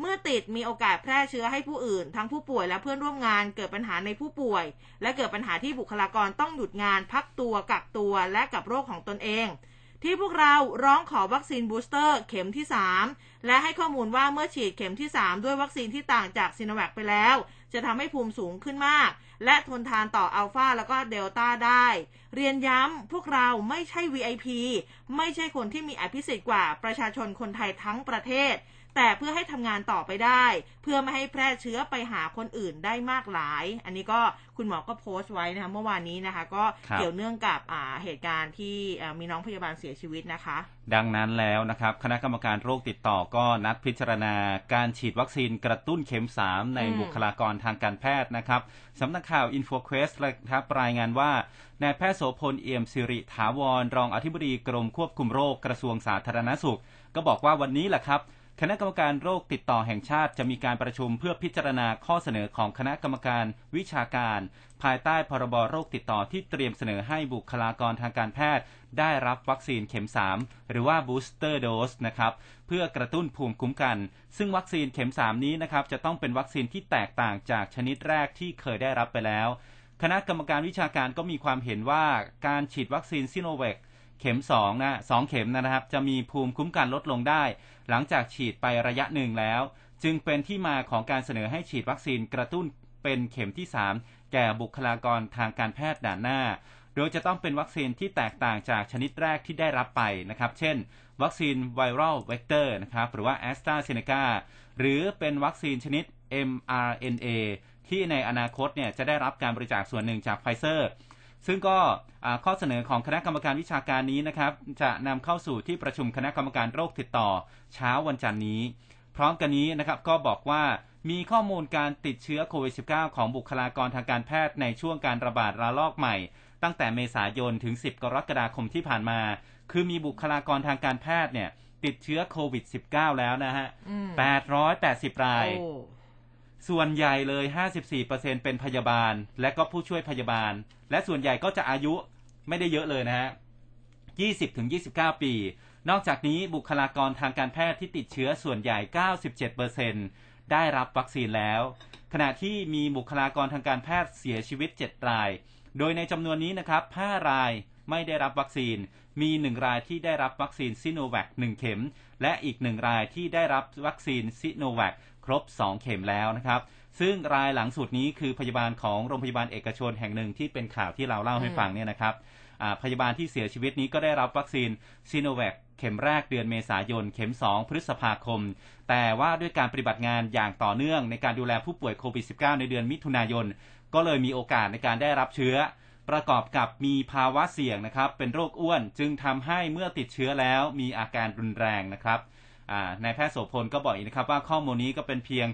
เมื่อติดมีโอกาสแพร่เชื้อให้ผู้อื่น ทั้งผู้ป่วยและเพื่อนร่วมงานเกิดปัญหาในผู้ป่วย และเกิดปัญหาที่บุคลากรต้องหยุดงาน พักตัวกักตัวและกับโรคของตนเอง ที่พวกเราร้องขอวัคซีน booster เข็มที่ 3 และให้ข้อมูลว่าเมื่อฉีดเข็มที่ 3 ด้วยวัคซีนที่ต่างจากซีโนแวคไปแล้ว จะทำให้ภูมิสูงขึ้นมาก และทนทานต่ออัลฟาแล้วก็เดลต้าได้ เรียนย้ำพวกเราไม่ใช่ VIP ไม่ใช่คนที่มีอภิสิทธิ์กว่าประชาชนคนไทยทั้งประเทศ แต่เพื่อให้ทำงานต่อไปได้ เพื่อไม่ให้แพร่เชื้อไปหาคนอื่นได้มากหลาย อันนี้ก็คุณหมอก็โพสต์ไว้นะคะเมื่อวานนี้นะคะ ก็เกี่ยวเนื่องกับเหตุการณ์ที่มีน้องพยาบาลเสียชีวิตนะคะ ดังนั้นแล้วนะครับ คณะกรรมการโรคติดต่อก็นัดพิจารณาการฉีดวัคซีนกระตุ้นเข็ม 3 ในบุคลากรทางการแพทย์นะครับสำนักข่าว i n f o q u e s t ครับรายงานว่านายแพทย์โสพลเอี่ยมสิริถาวร รองอธิบดีกรมควบคุมโรคกระทรวงสาธารณสุข ก็บอกว่าวันนี้แหละครับ คณะกรรมการโรคติดต่อแห่งชาติจะมีการประชุมเพื่อพิจารณาข้อเสนอของคณะกรรมการวิชาการ ภายใต้พรบโรคติดต่อที่เตรียมเสนอให้บุคลากรทางการแพทย์ ได้รับวัคซีนเข็ม 3 หรือว่าบูสเตอร์โดสนะครับเพื่อกระตุ้นภูมิคุ้มกัน ซึ่งวัคซีนเข็ม 3 นี้นะครับจะต้องเป็นวัคซีนที่แตกต่างจากชนิดแรกที่เคยได้รับไปแล้ว คณะกรรมการวิชาการก็มีความเห็นว่าการฉีดวัคซีนซิโนแวค เข็ม2นะสองเข็มนะครับ จะมีภูมิคุ้มกันลดลงได้ หลังจากฉีดไประยะหนึ่งแล้ว จึงเป็นที่มาของการเสนอให้ฉีดวัคซีนกระตุ้นเป็นเข็มที่ 3 แก่บุคลากรทางการแพทย์ด่านหน้า โดยจะต้องเป็นวัคซีนที่แตกต่างจากชนิดแรกที่ได้รับไปนะครับ เช่น วัคซีน viral vector นะครับ หรือว่าแอสตราเซเนกาหรือเป็นวัคซีนชนิด mRNA ที่ในอนาคตเนี่ยจะได้รับการบริจาคส่วนหนึ่งจากไฟเซอร์ ซึ่งก็ข้อเสนอของคณะกรรมการวิชาการนี้นะครับ จะนำเข้าสู่ที่ประชุมคณะกรรมการโรคติดต่อเช้าวันจันทร์นี้ พร้อมกันนี้นะครับก็บอกว่ามีข้อมูลการติดเชื้อโควิด -19 ของบุคลากรทางการแพทย์ในช่วงการระบาดระลอกใหม่ ตั้งแต่เมษายนถึง 10 กรกฎาคมที่ผ่านมา คือมีบุคลากรทางการแพทย์เนี่ยติดเชื้อโควิด -19 แล้วนะฮะ880 ราย ส่วนใหญ่เลย 54%เป็นพยาบาล และก็ผู้ช่วยพยาบาล และส่วนใหญ่ก็จะอายุไม่ได้เยอะเลยนะฮะ 20-29 ปี นอกจากนี้บุคลากรทางการแพทย์ที่ติดเชื้อส่วนใหญ่ 97%ได้รับวัคซีนแล้ว ขณะที่มีบุคลากรทางการแพทย์เสียชีวิต 7 ราย โดยในจำนวนนี้นะครับ 5 รายไม่ได้รับวัคซีน มี 1 รายที่ได้รับวัคซีนซิโนแวค1เข็ม และอีก 1 รายที่ได้รับวัคซีนซิโนแวคค รบ 2 เข็มแล้วนะครับซึ่งรายหลังสุดนี้คือพยาบาลของโรงพยาบาลเอกชนแห่งหนึ่งที่เป็นข่าวที่เราเล่าให้ฟังเนี่ยนะครับพยาบาลที่เสียชีวิตนี้ก็ได้รับวัคซีนซิโนแวคเข็มแรกเดือนเมษายน เข็ม 2 พฤษภาคม แต่ว่าด้วยการปฏิบัติงานอย่างต่อเนื่องในการดูแลผู้ป่วยโควิด -19 ในเดือนมิถุนายน ก็เลยมีโอกาสในการได้รับเชื้อ ประกอบกับมีภาวะเสี่ยงนะครับ เป็นโรคอ้วนจึงทำให้เมื่อติดเชื้อแล้วมีอาการรุนแรงนะครับ นายแพทย์โสพลก็บอกอีกนะครับว่าข้อมูลนี้ก็เป็นเพียง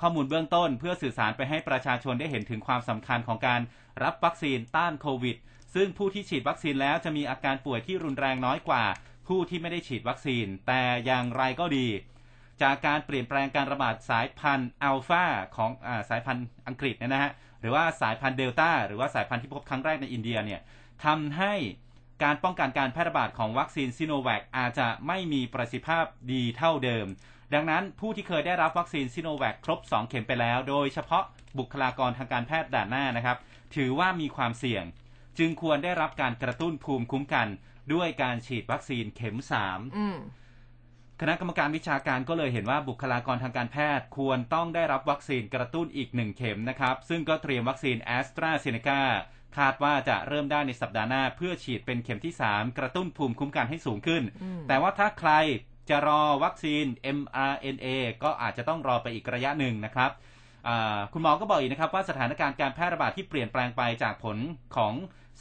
ข้อมูลเบื้องต้น เพื่อสื่อสารไปให้ประชาชนได้เห็นถึงความสำคัญของการรับวัคซีนต้านโควิด ซึ่งผู้ที่ฉีดวัคซีนแล้วจะมีอาการป่วยที่รุนแรงน้อยกว่า ผู้ที่ไม่ได้ฉีดวัคซีน แต่อย่างไรก็ดี จากการเปลี่ยนแปลงการระบาดสายพันธุ์อัลฟาของอสายพันธุ์อังกฤษนะฮะหรือว่าสายพันธุ์เดลต้าหรือว่าสายพันธุ์ที่พบครั้งแรกในอินเดียเนี่ยทำให้ การป้องกันการแพร่ระบาดของวัคซีนซิโนแวคอาจจะไม่มีประสิทธิภาพดีเท่าเดิม ดังนั้นผู้ที่เคยได้รับวัคซีนซิโนแวคครบ 2 เข็มไปแล้ว โดยเฉพาะบุคลากรทางการแพทย์ด่านหน้านะครับ ถือว่ามีความเสี่ยง จึงควรได้รับการกระตุ้นภูมิคุ้มกัน ด้วยการฉีดวัคซีนเข็มสามคณะกรรมการวิชาการก็เลยเห็นว่าบุคลากรทางการแพทย์ควรต้องได้รับวัคซีนกระตุ้นอีกหนึ่งเข็มนะครับ ซึ่งก็เตรียมวัคซีนแอสตราเซเนกา คาดว่าจะเริ่มได้ในสัปดาห์หน้า เพื่อฉีดเป็นเข็มที่ 3 กระตุ้นภูมิคุ้มกันให้สูงขึ้น แต่ว่าถ้าใครจะรอวัคซีน mRNA ก็อาจจะต้องรอไปอีกระยะหนึ่งนะครับคุณหมอก็บอกอีกนะครับว่าสถานการณ์การแพร่ระบาดที่เปลี่ยนแปลงไปจากผลของ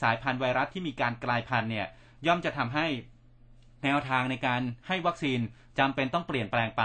สายพันธุ์ไวรัสที่มีการกลายพันธุ์เนี่ยย่อมจะทำให้แนวทางในการให้วัคซีนจำเป็นต้องเปลี่ยนแปลงไป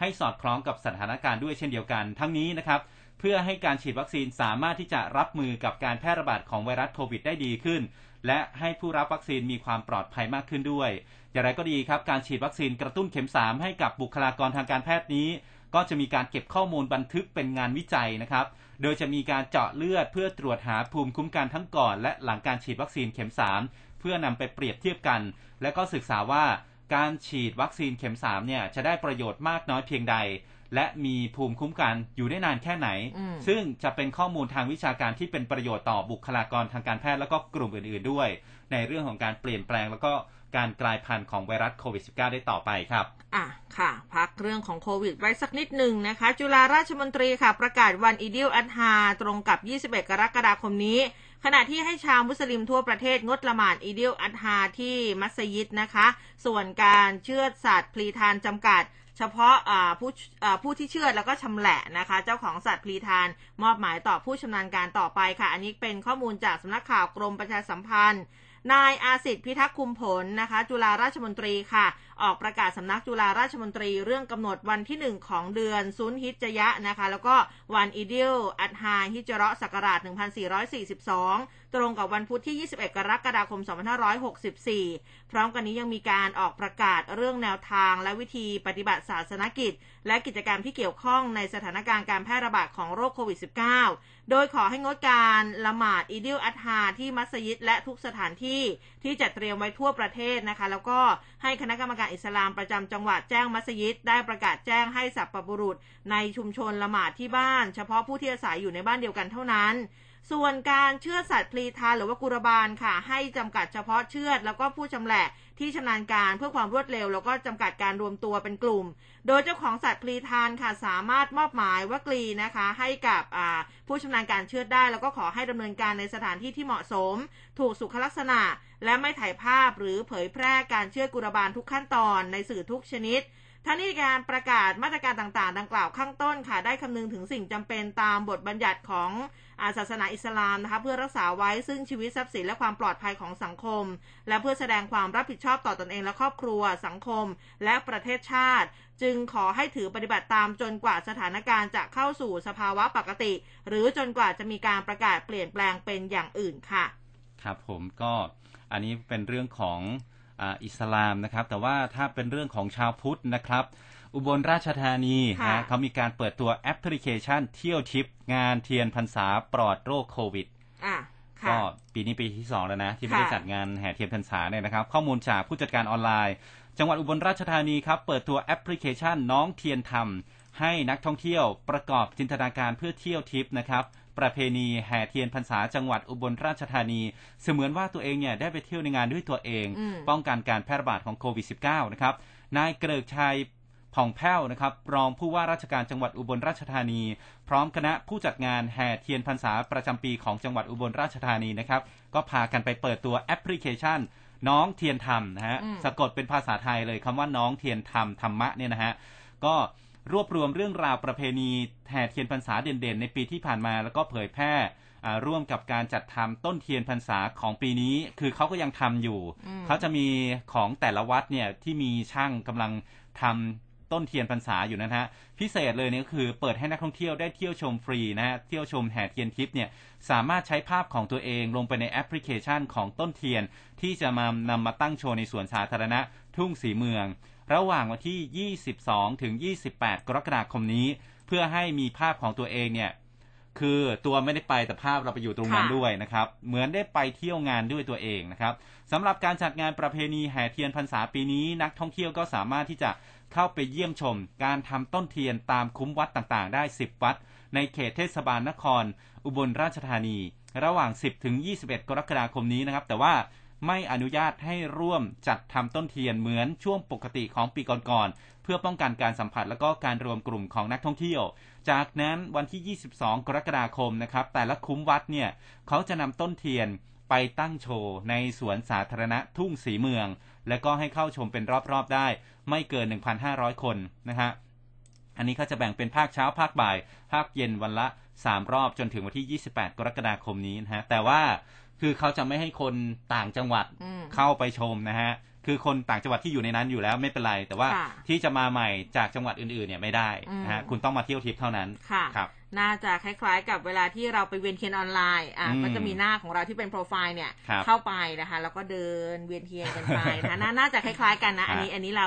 ให้สอดคล้องกับสถานการณ์ด้วยเช่นเดียวกัน ทั้งนี้นะครับเพื่อให้การฉีดวัคซีนสามารถที่จะรับมือกับการแพร่ระบาดของไวรัสโควิดได้ดีขึ้น และให้ผู้รับวัคซีนมีความปลอดภัยมากขึ้นด้วย อย่างไรก็ดีครับ การฉีดวัคซีนกระตุ้นเข็ม 3 ให้กับบุคลากรทางการแพทย์นี้ ก็จะมีการเก็บข้อมูลบันทึกเป็นงานวิจัยนะครับ โดยจะมีการเจาะเลือดเพื่อตรวจหาภูมิคุ้มกันทั้งก่อน และหลังการฉีดวัคซีนเข็ม 3 เพื่อนำไปเปรียบเทียบกัน และก็ศึกษาว่าการฉีดวัคซีนเข็ม3เนี่ยจะได้ประโยชน์มากน้อยเพียงใด และมีภูมิคุ้มกันอยู่ได้นานแค่ไหน ซึ่งจะเป็นข้อมูลทางวิชาการที่เป็นประโยชน์ต่อบุคลากรทางการแพทย์แล้วก็กลุ่มอื่นๆด้วย ในเรื่องของการเปลี่ยนแปลงแล้วก็การกลายพันธุ์ของไวรัสโควิด -19 ได้ต่อไปครับ อะ ค่ะ พักเรื่องของโควิดไว้สักนิดหนึ่งนะคะ จุฬาราชมนตรีค่ะ ประกาศวันอีดิลอัตฮาตรงกับ 21 กรกฎาคมนี้ ขณะที่ให้ชาวมุสลิมทั่วประเทศงดละหมาดอีดิลอัตฮาที่มัสยิดนะคะ ส่วนการเชือดสัตว์พลีทานจำกัด เฉพาะผู้ผู้ที่เชือดแล้วก็ชำแหละนะคะ เจ้าของสัตว์พลีทานมอบหมายต่อผู้ชำนาญการต่อไปค่ะ อันนี้เป็นข้อมูลจากสำนักข่าวกรมประชาสัมพันธ์นายอาสิทธิพิทักษ์คุมผลนะคะ จุฬาราชมนตรีค่ะ ออกประกาศสำนักจุฬาราชมนตรีเรื่องกำหนดวันที่1ของเดือนซุนฮิจยะนะคะ แล้วก็วันอีดิลอัตฮาฮิจเราะศักราช 1442 ตรงกับวันพุธที่ 21 กรกฎาคม 2564 พร้อมกันนี้ยังมีการออกประกาศเรื่องแนวทางและวิธีปฏิบัติศาสนกิจ และกิจกรรมที่เกี่ยวข้องในสถานการณ์การแพร่ระบาดของโรคโควิด -19 โดยขอให้งดการละหมาดอีดิลอัตฮาที่มัสยิดและทุกสถานที่ ที่จัดเตรียมไว้ทั่วประเทศนะคะ แล้วก็ให้คณะกรรมการอิสลามประจำจังหวัดแจ้งมัสยิด ได้ประกาศแจ้งให้สัพปบุรุษ ในชุมชนละหมาดที่บ้าน เฉพาะผู้ที่อาศัยอยู่ในบ้านเดียวกันเท่านั้นส่วนการเชื่อสัตว์พลีทานหรือว่ากุรบาลค่ะ ให้จำกัดเฉพาะเชือด แล้วก็ผู้ชำแหละที่ชำนาญการเพื่อความรวดเร็ว แล้วก็จำกัดการรวมตัวเป็นกลุ่ม โดยเจ้าของสัตว์พลีทานค่ะสามารถมอบหมายวักลีนะคะ ให้กับผู้ชำนาญการเชือดได้ แล้วก็ขอให้ดำเนินการในสถานที่ที่เหมาะสม ถูกสุขลักษณะและไม่ถ่ายภาพหรือเผยแพร่การเชื่อกุรบาลทุกขั้นตอนในสื่อทุกชนิดทั้งนี้การประกาศมาตรการต่างๆ ดังกล่าวข้างต้นค่ะได้คำนึงถึงสิ่งจำเป็นตามบทบัญญัติของอาศาสนาอิสลามนะคะเพื่อรักษาไว้ซึ่งชีวิตทรัพย์สินและความปลอดภัยของสังคม และเพื่อแสดงความรับผิดชอบต่อตนเองและครอบครัว สังคม และประเทศชาติ จึงขอให้ถือปฏิบัติตามจนกว่าสถานการณ์จะเข้าสู่สภาวะปกติ หรือจนกว่าจะมีการประกาศเปลี่ยนแปลงเป็นอย่างอื่นค่ะะครับผมก็อันนี้เป็นเรื่องของอิสลามนะครับ แต่ว่าถ้าเป็นเรื่องของชาวพุทธนะครับ อุบลราชธานีนะเขามีการเปิดตัวแอปพลิเคชันเที่ยวทิพย์งานเทียนพรรษาปลอดโรคโควิดก็ปีนี้ปีที่สองแล้วนะ ที่ไม่ได้จัดงานแห่เทียนพรรษาเนี่ยนะครับ ข้อมูลจากผู้จัดการออนไลน์ จังหวัดอุบลราชธานีครับ เปิดตัวแอปพลิเคชันน้องเทียนธรรมให้นักท่องเที่ยวประกอบจินตนาการเพื่อเที่ยวทิพย์นะครับ ประเพณีแห่เทียนพรรษาจังหวัดอุบลราชธานี เสมือนว่าตัวเองเนี่ยได้ไปเที่ยวในงานด้วยตัวเอง ป้องกันการแพร่ระบาดของโควิด -19 นะครับ นายเกริกชัยผ่องแผ้วนะครับ รองผู้ว่าราชการจังหวัดอุบลราชธานี พร้อมคณะผู้จัดงานแห่เทียนพรรษาประจำปีของจังหวัดอุบลราชธานีนะครับ ก็พากันไปเปิดตัวแอปพลิเคชันน้องเทียนธรรมนะฮะสะกดเป็นภาษาไทยเลยคำว่าน้องเทียนธรรมธรรมะเนี่ยนะฮะก็ รวบรวมเรื่องราวประเพณีแห่เทียนพรรษาเด่นๆ ในปีที่ผ่านมาแล้วก็เผยแพร่ร่วมกับการจัดทำต้นเทียนพรรษาของปีนี้ คือเขาก็ยังทำอยู่ เขาจะมีของแต่ละวัดเนี่ยที่มีช่างกำลังทำต้นเทียนพรรษาอยู่นะฮะพิเศษเลยเนี่ยก็คือเปิดให้นักท่องเที่ยวได้เที่ยวชมฟรีนะฮะเที่ยวชมแห่เทียนทิพย์เนี่ยสามารถใช้ภาพของตัวเองลงไปในแอปพลิเคชันของต้นเทียน ที่จะมานำมาตั้งโชว์ในสวนสาธารณะทุ่งสีเมือง ระหว่างวันที่ 22 ถึง 28 กรกฎาคมนี้ เพื่อให้มีภาพของตัวเองเนี่ยคือตัวไม่ได้ไปแต่ภาพเราไปอยู่ตรงนั้นด้วยนะครับ เหมือนได้ไปเที่ยวงานด้วยตัวเองนะครับสำหรับการจัดงานประเพณีแห่เทียนพรรษาปีนี้ นักท่องเที่ยวก็สามารถที่จะเข้าไปเยี่ยมชม การทำต้นเทียนตามคุ้มวัดต่างๆ ได้ 10 วัด ในเขตเทศบาลนคร อุบลราชธานี ระหว่าง 10 ถึง 21 กรกฎาคมนี้นะครับ แต่ว่า ไม่อนุญาตให้ร่วมจัดทำต้นเทียนเหมือนช่วงปกติของปีก่อนๆ เพื่อป้องกันการสัมผัสและก็การรวมกลุ่มของนักท่องเที่ยว จากนั้นวันที่ 22 กรกฎาคมนะครับ แต่ละคุ้มวัดเนี่ยเขาจะนำต้นเทียนไปตั้งโชว์ในสวนสาธารณะทุ่งสีเมือง และก็ให้เข้าชมเป็นรอบๆได้ ไม่เกิน 1,500 คนนะฮะอันนี้เขาจะแบ่งเป็นภาคเช้าภาคบ่าย ภาคเย็นวันละ 3 รอบจนถึงวันที่ 28 กรกฎาคมนี้นะฮะแต่ว่า คือเขาจะไม่ให้คนต่างจังหวัดเข้าไปชมนะฮะ คือคนต่างจังหวัดที่อยู่ในนั้นอยู่แล้วไม่เป็นไร แต่ว่าที่จะมาใหม่จากจังหวัดอื่นๆเนี่ยไม่ได้นะฮะ คุณต้องมาเที่ยวทิพย์เท่านั้น ครับ น่าจะคล้ายๆ กับเวลาที่เราไปเวียนเทียนออนไลน์ อะ ก็จะมีหน้าของเราที่เป็นโปรไฟล์เนี่ยเข้าไปนะคะ แล้วก็เดินเวียนเทียนกันไปนะน่าจะคล้ายๆกันนะ อันนี้ อันนี้เรา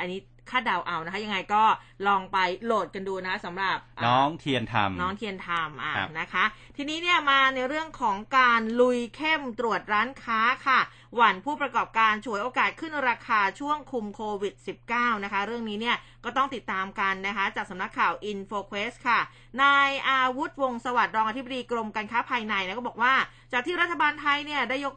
อันนี้ คาดเดาเอานะคะ ยังไงก็ลองไปโหลดกันดูนะสำหรับน้องเทียนธรรมน้องเทียนธรรมอะนะคะ ทีนี้เนี่ยมาในเรื่องของการลุยเข้มตรวจร้านค้าค่ะ หวั่นผู้ประกอบการฉวยโอกาสขึ้นราคาช่วงคุมโควิด -19 นะคะ เรื่องนี้เนี่ยก็ต้องติดตามกันนะคะ จากสำนักข่าว InfoQuest ค่ะ นายอาวุธวงสวัสดิ์รองอธิบดีกรมการค้าภายในนะก็บอกว่าจากที่รัฐบาลไทยเนี่ยได้ยก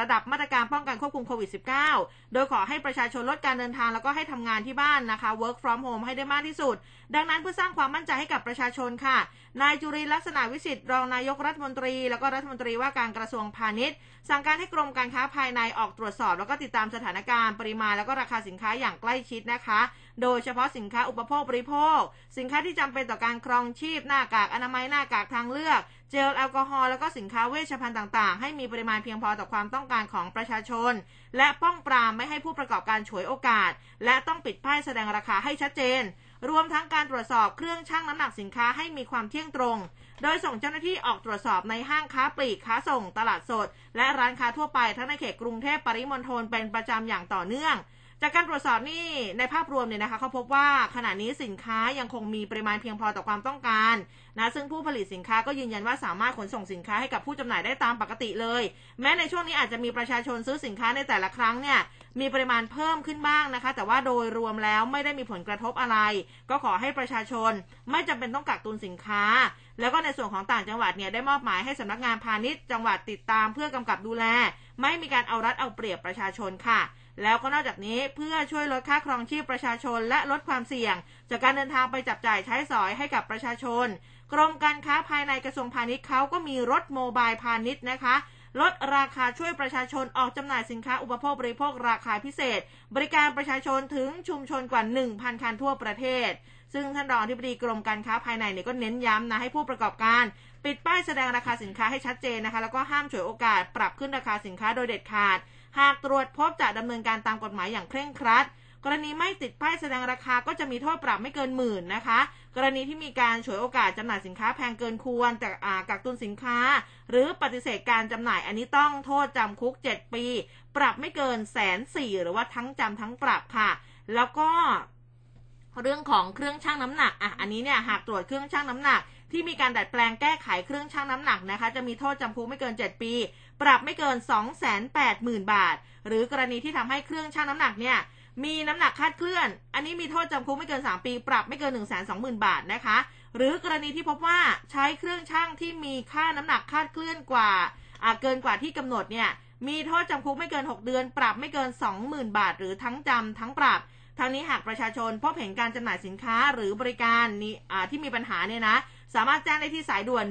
ระดับมาตรการป้องกันควบคุมโควิด -19 โดยขอให้ประชาชนลดการเดินทางแล้วก็ให้ทำงานที่บ้านนะคะ work from home ให้ได้มากที่สุด ดังนั้นเพื่อสร้างความมั่นใจให้กับประชาชนค่ะ นายจุริลักษณะวิสิทธิ์รองนายกรัฐมนตรี แล้วก็รัฐมนตรีว่าการกระทรวงพาณิชย์ สั่งการให้กรมการค้าภายในออกตรวจสอบ แล้วก็ติดตามสถานการณ์ปริมาณแล้วก็ราคาสินค้าอย่างใกล้ชิดนะคะ โดยเฉพาะสินค้าอุปโภคบริโภค สินค้าที่จำเป็นต่อการครองชีพหน้ากากอนามัยหน้ากากทางเลือกเจลแอลกอฮอล์แล้วก็สินค้าเวชภัณฑ์ต่างๆ ให้มีปริมาณเพียงพอต่อความต้องการของประชาชน และป้องปรามไม่ให้ผู้ประกอบการฉวยโอกาส และต้องปิดป้ายแสดงราคาให้ชัดเจน รวมทั้งการตรวจสอบเครื่องชั่งน้ำหนักสินค้าให้มีความเที่ยงตรง โดยส่งเจ้าหน้าที่ออกตรวจสอบในห้างค้าปลีกค้าส่ง ตลาดสด และร้านค้าทั่วไปทั้งในเขตกรุงเทพปริมณฑลเป็นประจำอย่างต่อเนื่อง จากการตรวจสอบนี่ในภาพรวมเนี่ยนะคะเขาพบว่าขณะนี้สินค้ายังคงมีปริมาณเพียงพอต่อความต้องการนะซึ่งผู้ผลิตสินค้าก็ยืนยันว่าสามารถขนส่งสินค้าให้กับผู้จำหน่ายได้ตามปกติเลย แม้ในช่วงนี้อาจจะมีประชาชนซื้อสินค้าในแต่ละครั้งเนี่ยมีปริมาณเพิ่มขึ้นบ้างนะคะ แต่ว่าโดยรวมแล้วไม่ได้มีผลกระทบอะไร ก็ขอให้ประชาชนไม่จำเป็นต้องกักตุนสินค้า แล้วก็ในส่วนของต่างจังหวัดเนี่ยได้มอบหมายให้สำนักงานพาณิชย์จังหวัดติดตามเพื่อกำกับดูแล ไม่มีการเอารัดเอาเปรียบประชาชนค่ะ แล้วก็นอกจากนี้เพื่อช่วยลดค่าครองชีพประชาชนและลดความเสี่ยง จากการเดินทางไปจับจ่ายใช้สอยให้กับประชาชน กรมการค้าภายในกระทรวงพาณิชย์เขาก็มีรถโมบายพาณิชย์นะคะลดราคาช่วยประชาชนออกจำหน่ายสินค้าอุปโภคบริโภคราคาพิเศษ บริการประชาชนถึงชุมชนกว่า 1,000 คันทั่วประเทศ ซึ่งท่านรองที่ปดีกรมการค้าภายในเนี่ยก็เน้นย้ำนะให้ผู้ประกอบการ ปิดป้ายแสดงราคาสินค้าให้ชัดเจนนะคะ แล้วก็ห้ามฉวยโอกาสปรับขึ้นราคาสินค้าโดยเด็ดขาด หากตรวจพบจะดำเนินการตามกฎหมายอย่างเคร่งครัด กรณีไม่ติดป้ายแสดงราคาก็จะมีโทษปรับไม่เกินหมื่นนะคะ กรณีที่มีการฉวยโอกาสจำหน่ายสินค้าแพงเกินควรจากอากักตุนสินค้า หรือปฏิเสธการจำหน่ายอันนี้ต้องโทษจำคุก 7 ปี ปรับไม่เกินแสนสี่หรือว่าทั้งจำทั้งปรับค่ะ แล้วก็เรื่องของเครื่องชั่งน้ำหนักอะอันนี้เนี่ยหากตรวจเครื่องชั่งน้ำหนัก ที่มีการดัดแปลงแก้ไขเครื่องชั่งน้ำหนักนะคะ จะมีโทษจำคุกไม่เกิน 7 ปี ปรับไม่เกิน 280,000 บาท หรือกรณีที่ทำให้เครื่องชั่งน้ำหนักเนี่ยมีน้ำหนักคาดเคลื่อน อันนี้มีโทษจำคุกไม่เกิน 3 ปี ปรับไม่เกิน 1 2 0 0 0 0 บาทนะคะ หรือกรณีที่พบว่าใช้เครื่องชั่งที่มีค่าน้ำหนักคาดเคลื่อนกว่าเกินกว่าที่กำหนดเนี่ยมีโทษจำคุกไม่เกิน 6 เดือน ปรับไม่เกิน 20,000 บาท หรือทั้งจำทั้งปรับ ทั้งนี้หากประชาชนพบเห็นการจำหน่ายสินค้าหรือบริการนี้ที่มีปัญหาเนี่ยนะ สามารถแจ้งได้ที่สายด่วน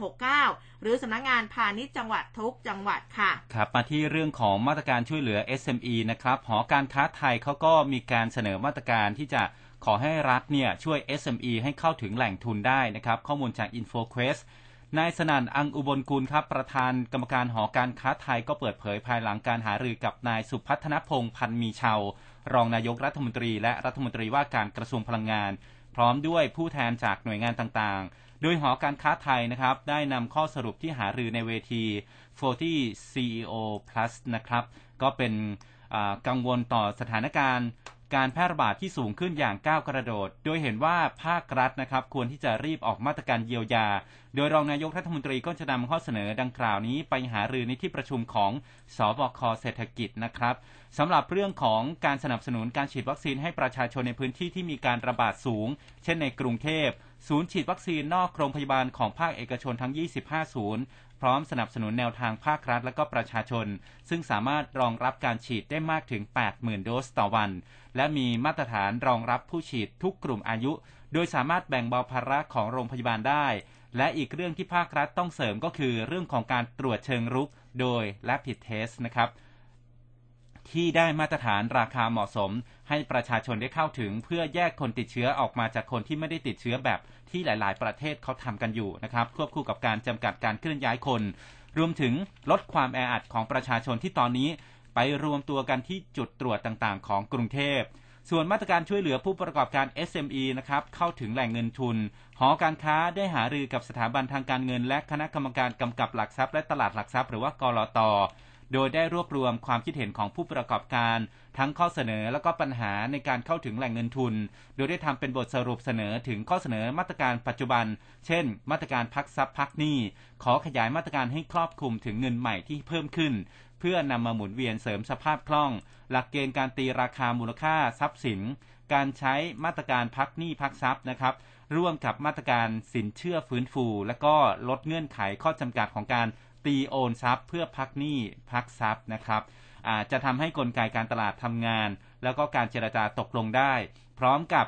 1569 หรือสำนักงานพาณิชย์จังหวัดทุกจังหวัดค่ะ ครับ มาที่เรื่องของมาตรการช่วยเหลือ SME นะครับ หอการค้าไทยเขาก็มีการเสนอมาตรการที่จะขอให้รัฐเนี่ยช่วย SME ให้เข้าถึงแหล่งทุนได้นะครับ ข้อมูลจาก InfoQuest นายสนั่นอังอุบลกุลครับประธานกรรมการหอการค้าไทยก็เปิดเผยภายหลังการหารือกับนายสุพัฒนพงษ์พันมีเชา รองนายกรัฐมนตรี และรัฐมนตรีว่าการกระทรวงพลังงาน พร้อมด้วยผู้แทนจากหน่วยงานต่างๆ โดยหอการค้าไทยนะครับได้นำข้อสรุปที่หารือในเวที 40 CEO Plus นะครับก็เป็นกังวลต่อสถานการณ์การแพร่ระบาดที่สูงขึ้นอย่างก้าวกระโดด โดยเห็นว่าภาครัฐนะครับควรที่จะรีบออกมาตรการเยียวยา โดยรองนายกรัฐมนตรีก็จะนำข้อเสนอดังกล่าวนี้ไปหารือในที่ประชุมของสบคเศรษฐกิจนะครับ สำหรับเรื่องของการสนับสนุนการฉีดวัคซีนให้ประชาชนในพื้นที่ที่มีการระบาดสูง เช่นในกรุงเทพ ศูนย์ฉีดวัคซีนนอกโรงพยาบาลของภาคเอกชนทั้ง 25 ศูนย์ พร้อมสนับสนุนแนวทางภาครัฐและก็ประชาชน ซึ่งสามารถรองรับการฉีดได้มากถึง 80,000 โดสต่อวัน และมีมาตรฐานรองรับผู้ฉีดทุกกลุ่มอายุ โดยสามารถแบ่งเบาภาระของโรงพยาบาลได้ และอีกเรื่องที่ภาครัฐต้องเสริมก็คือเรื่องของการตรวจเชิงรุก โดย Rapid Test นะครับ ที่ได้มาตรฐานราคาเหมาะสม ให้ประชาชนได้เข้าถึง เพื่อแยกคนติดเชื้อออกมาจากคนที่ไม่ได้ติดเชื้อแบบที่หลาย ๆ ประเทศเขาทำกันอยู่นะครับควบคู่กับการจำกัดการเคลื่อนย้ายคน รวมถึงลดความแออัดของประชาชนที่ตอนนี้ ไปรวมตัวกันที่จุดตรวจต่างๆ ของกรุงเทพส่วนมาตรการช่วยเหลือผู้ประกอบการ SME นะครับเข้าถึงแหล่งเงินทุน หอการค้าได้หารือกับสถาบันทางการเงิน และคณะกรรมการกำกับหลักทรัพย์และตลาดหลักทรัพย์หรือว่ากรอต โดยได้รวบรวมความคิดเห็นของผู้ประกอบการ ทั้งข้อเสนอและก็ปัญหาในการเข้าถึงแหล่งเงินทุน โดยได้ทำเป็นบทสรุปเสนอถึงข้อเสนอมาตรการปัจจุบัน เช่น มาตรการพักทรัพย์พักหนี้ ขอขยายมาตรการให้ครอบคลุมถึงเงินใหม่ที่เพิ่มขึ้น เพื่อนำมาหมุนเวียนเสริมสภาพคล่อง หลักเกณฑ์การตีราคามูลค่าทรัพย์สิน การใช้มาตรการพักหนี้พักทรัพย์นะครับร่วมกับมาตรการสินเชื่อฟื้นฟู และก็ลดเงื่อนไขข้อจำกัดของการ ตีโอนทรัพย์เพื่อพักหนี้พักทรัพย์นะครับจะทำให้กลไกการตลาดทำงาน แล้วก็การเจรจาตกลงได้ พร้อมกับ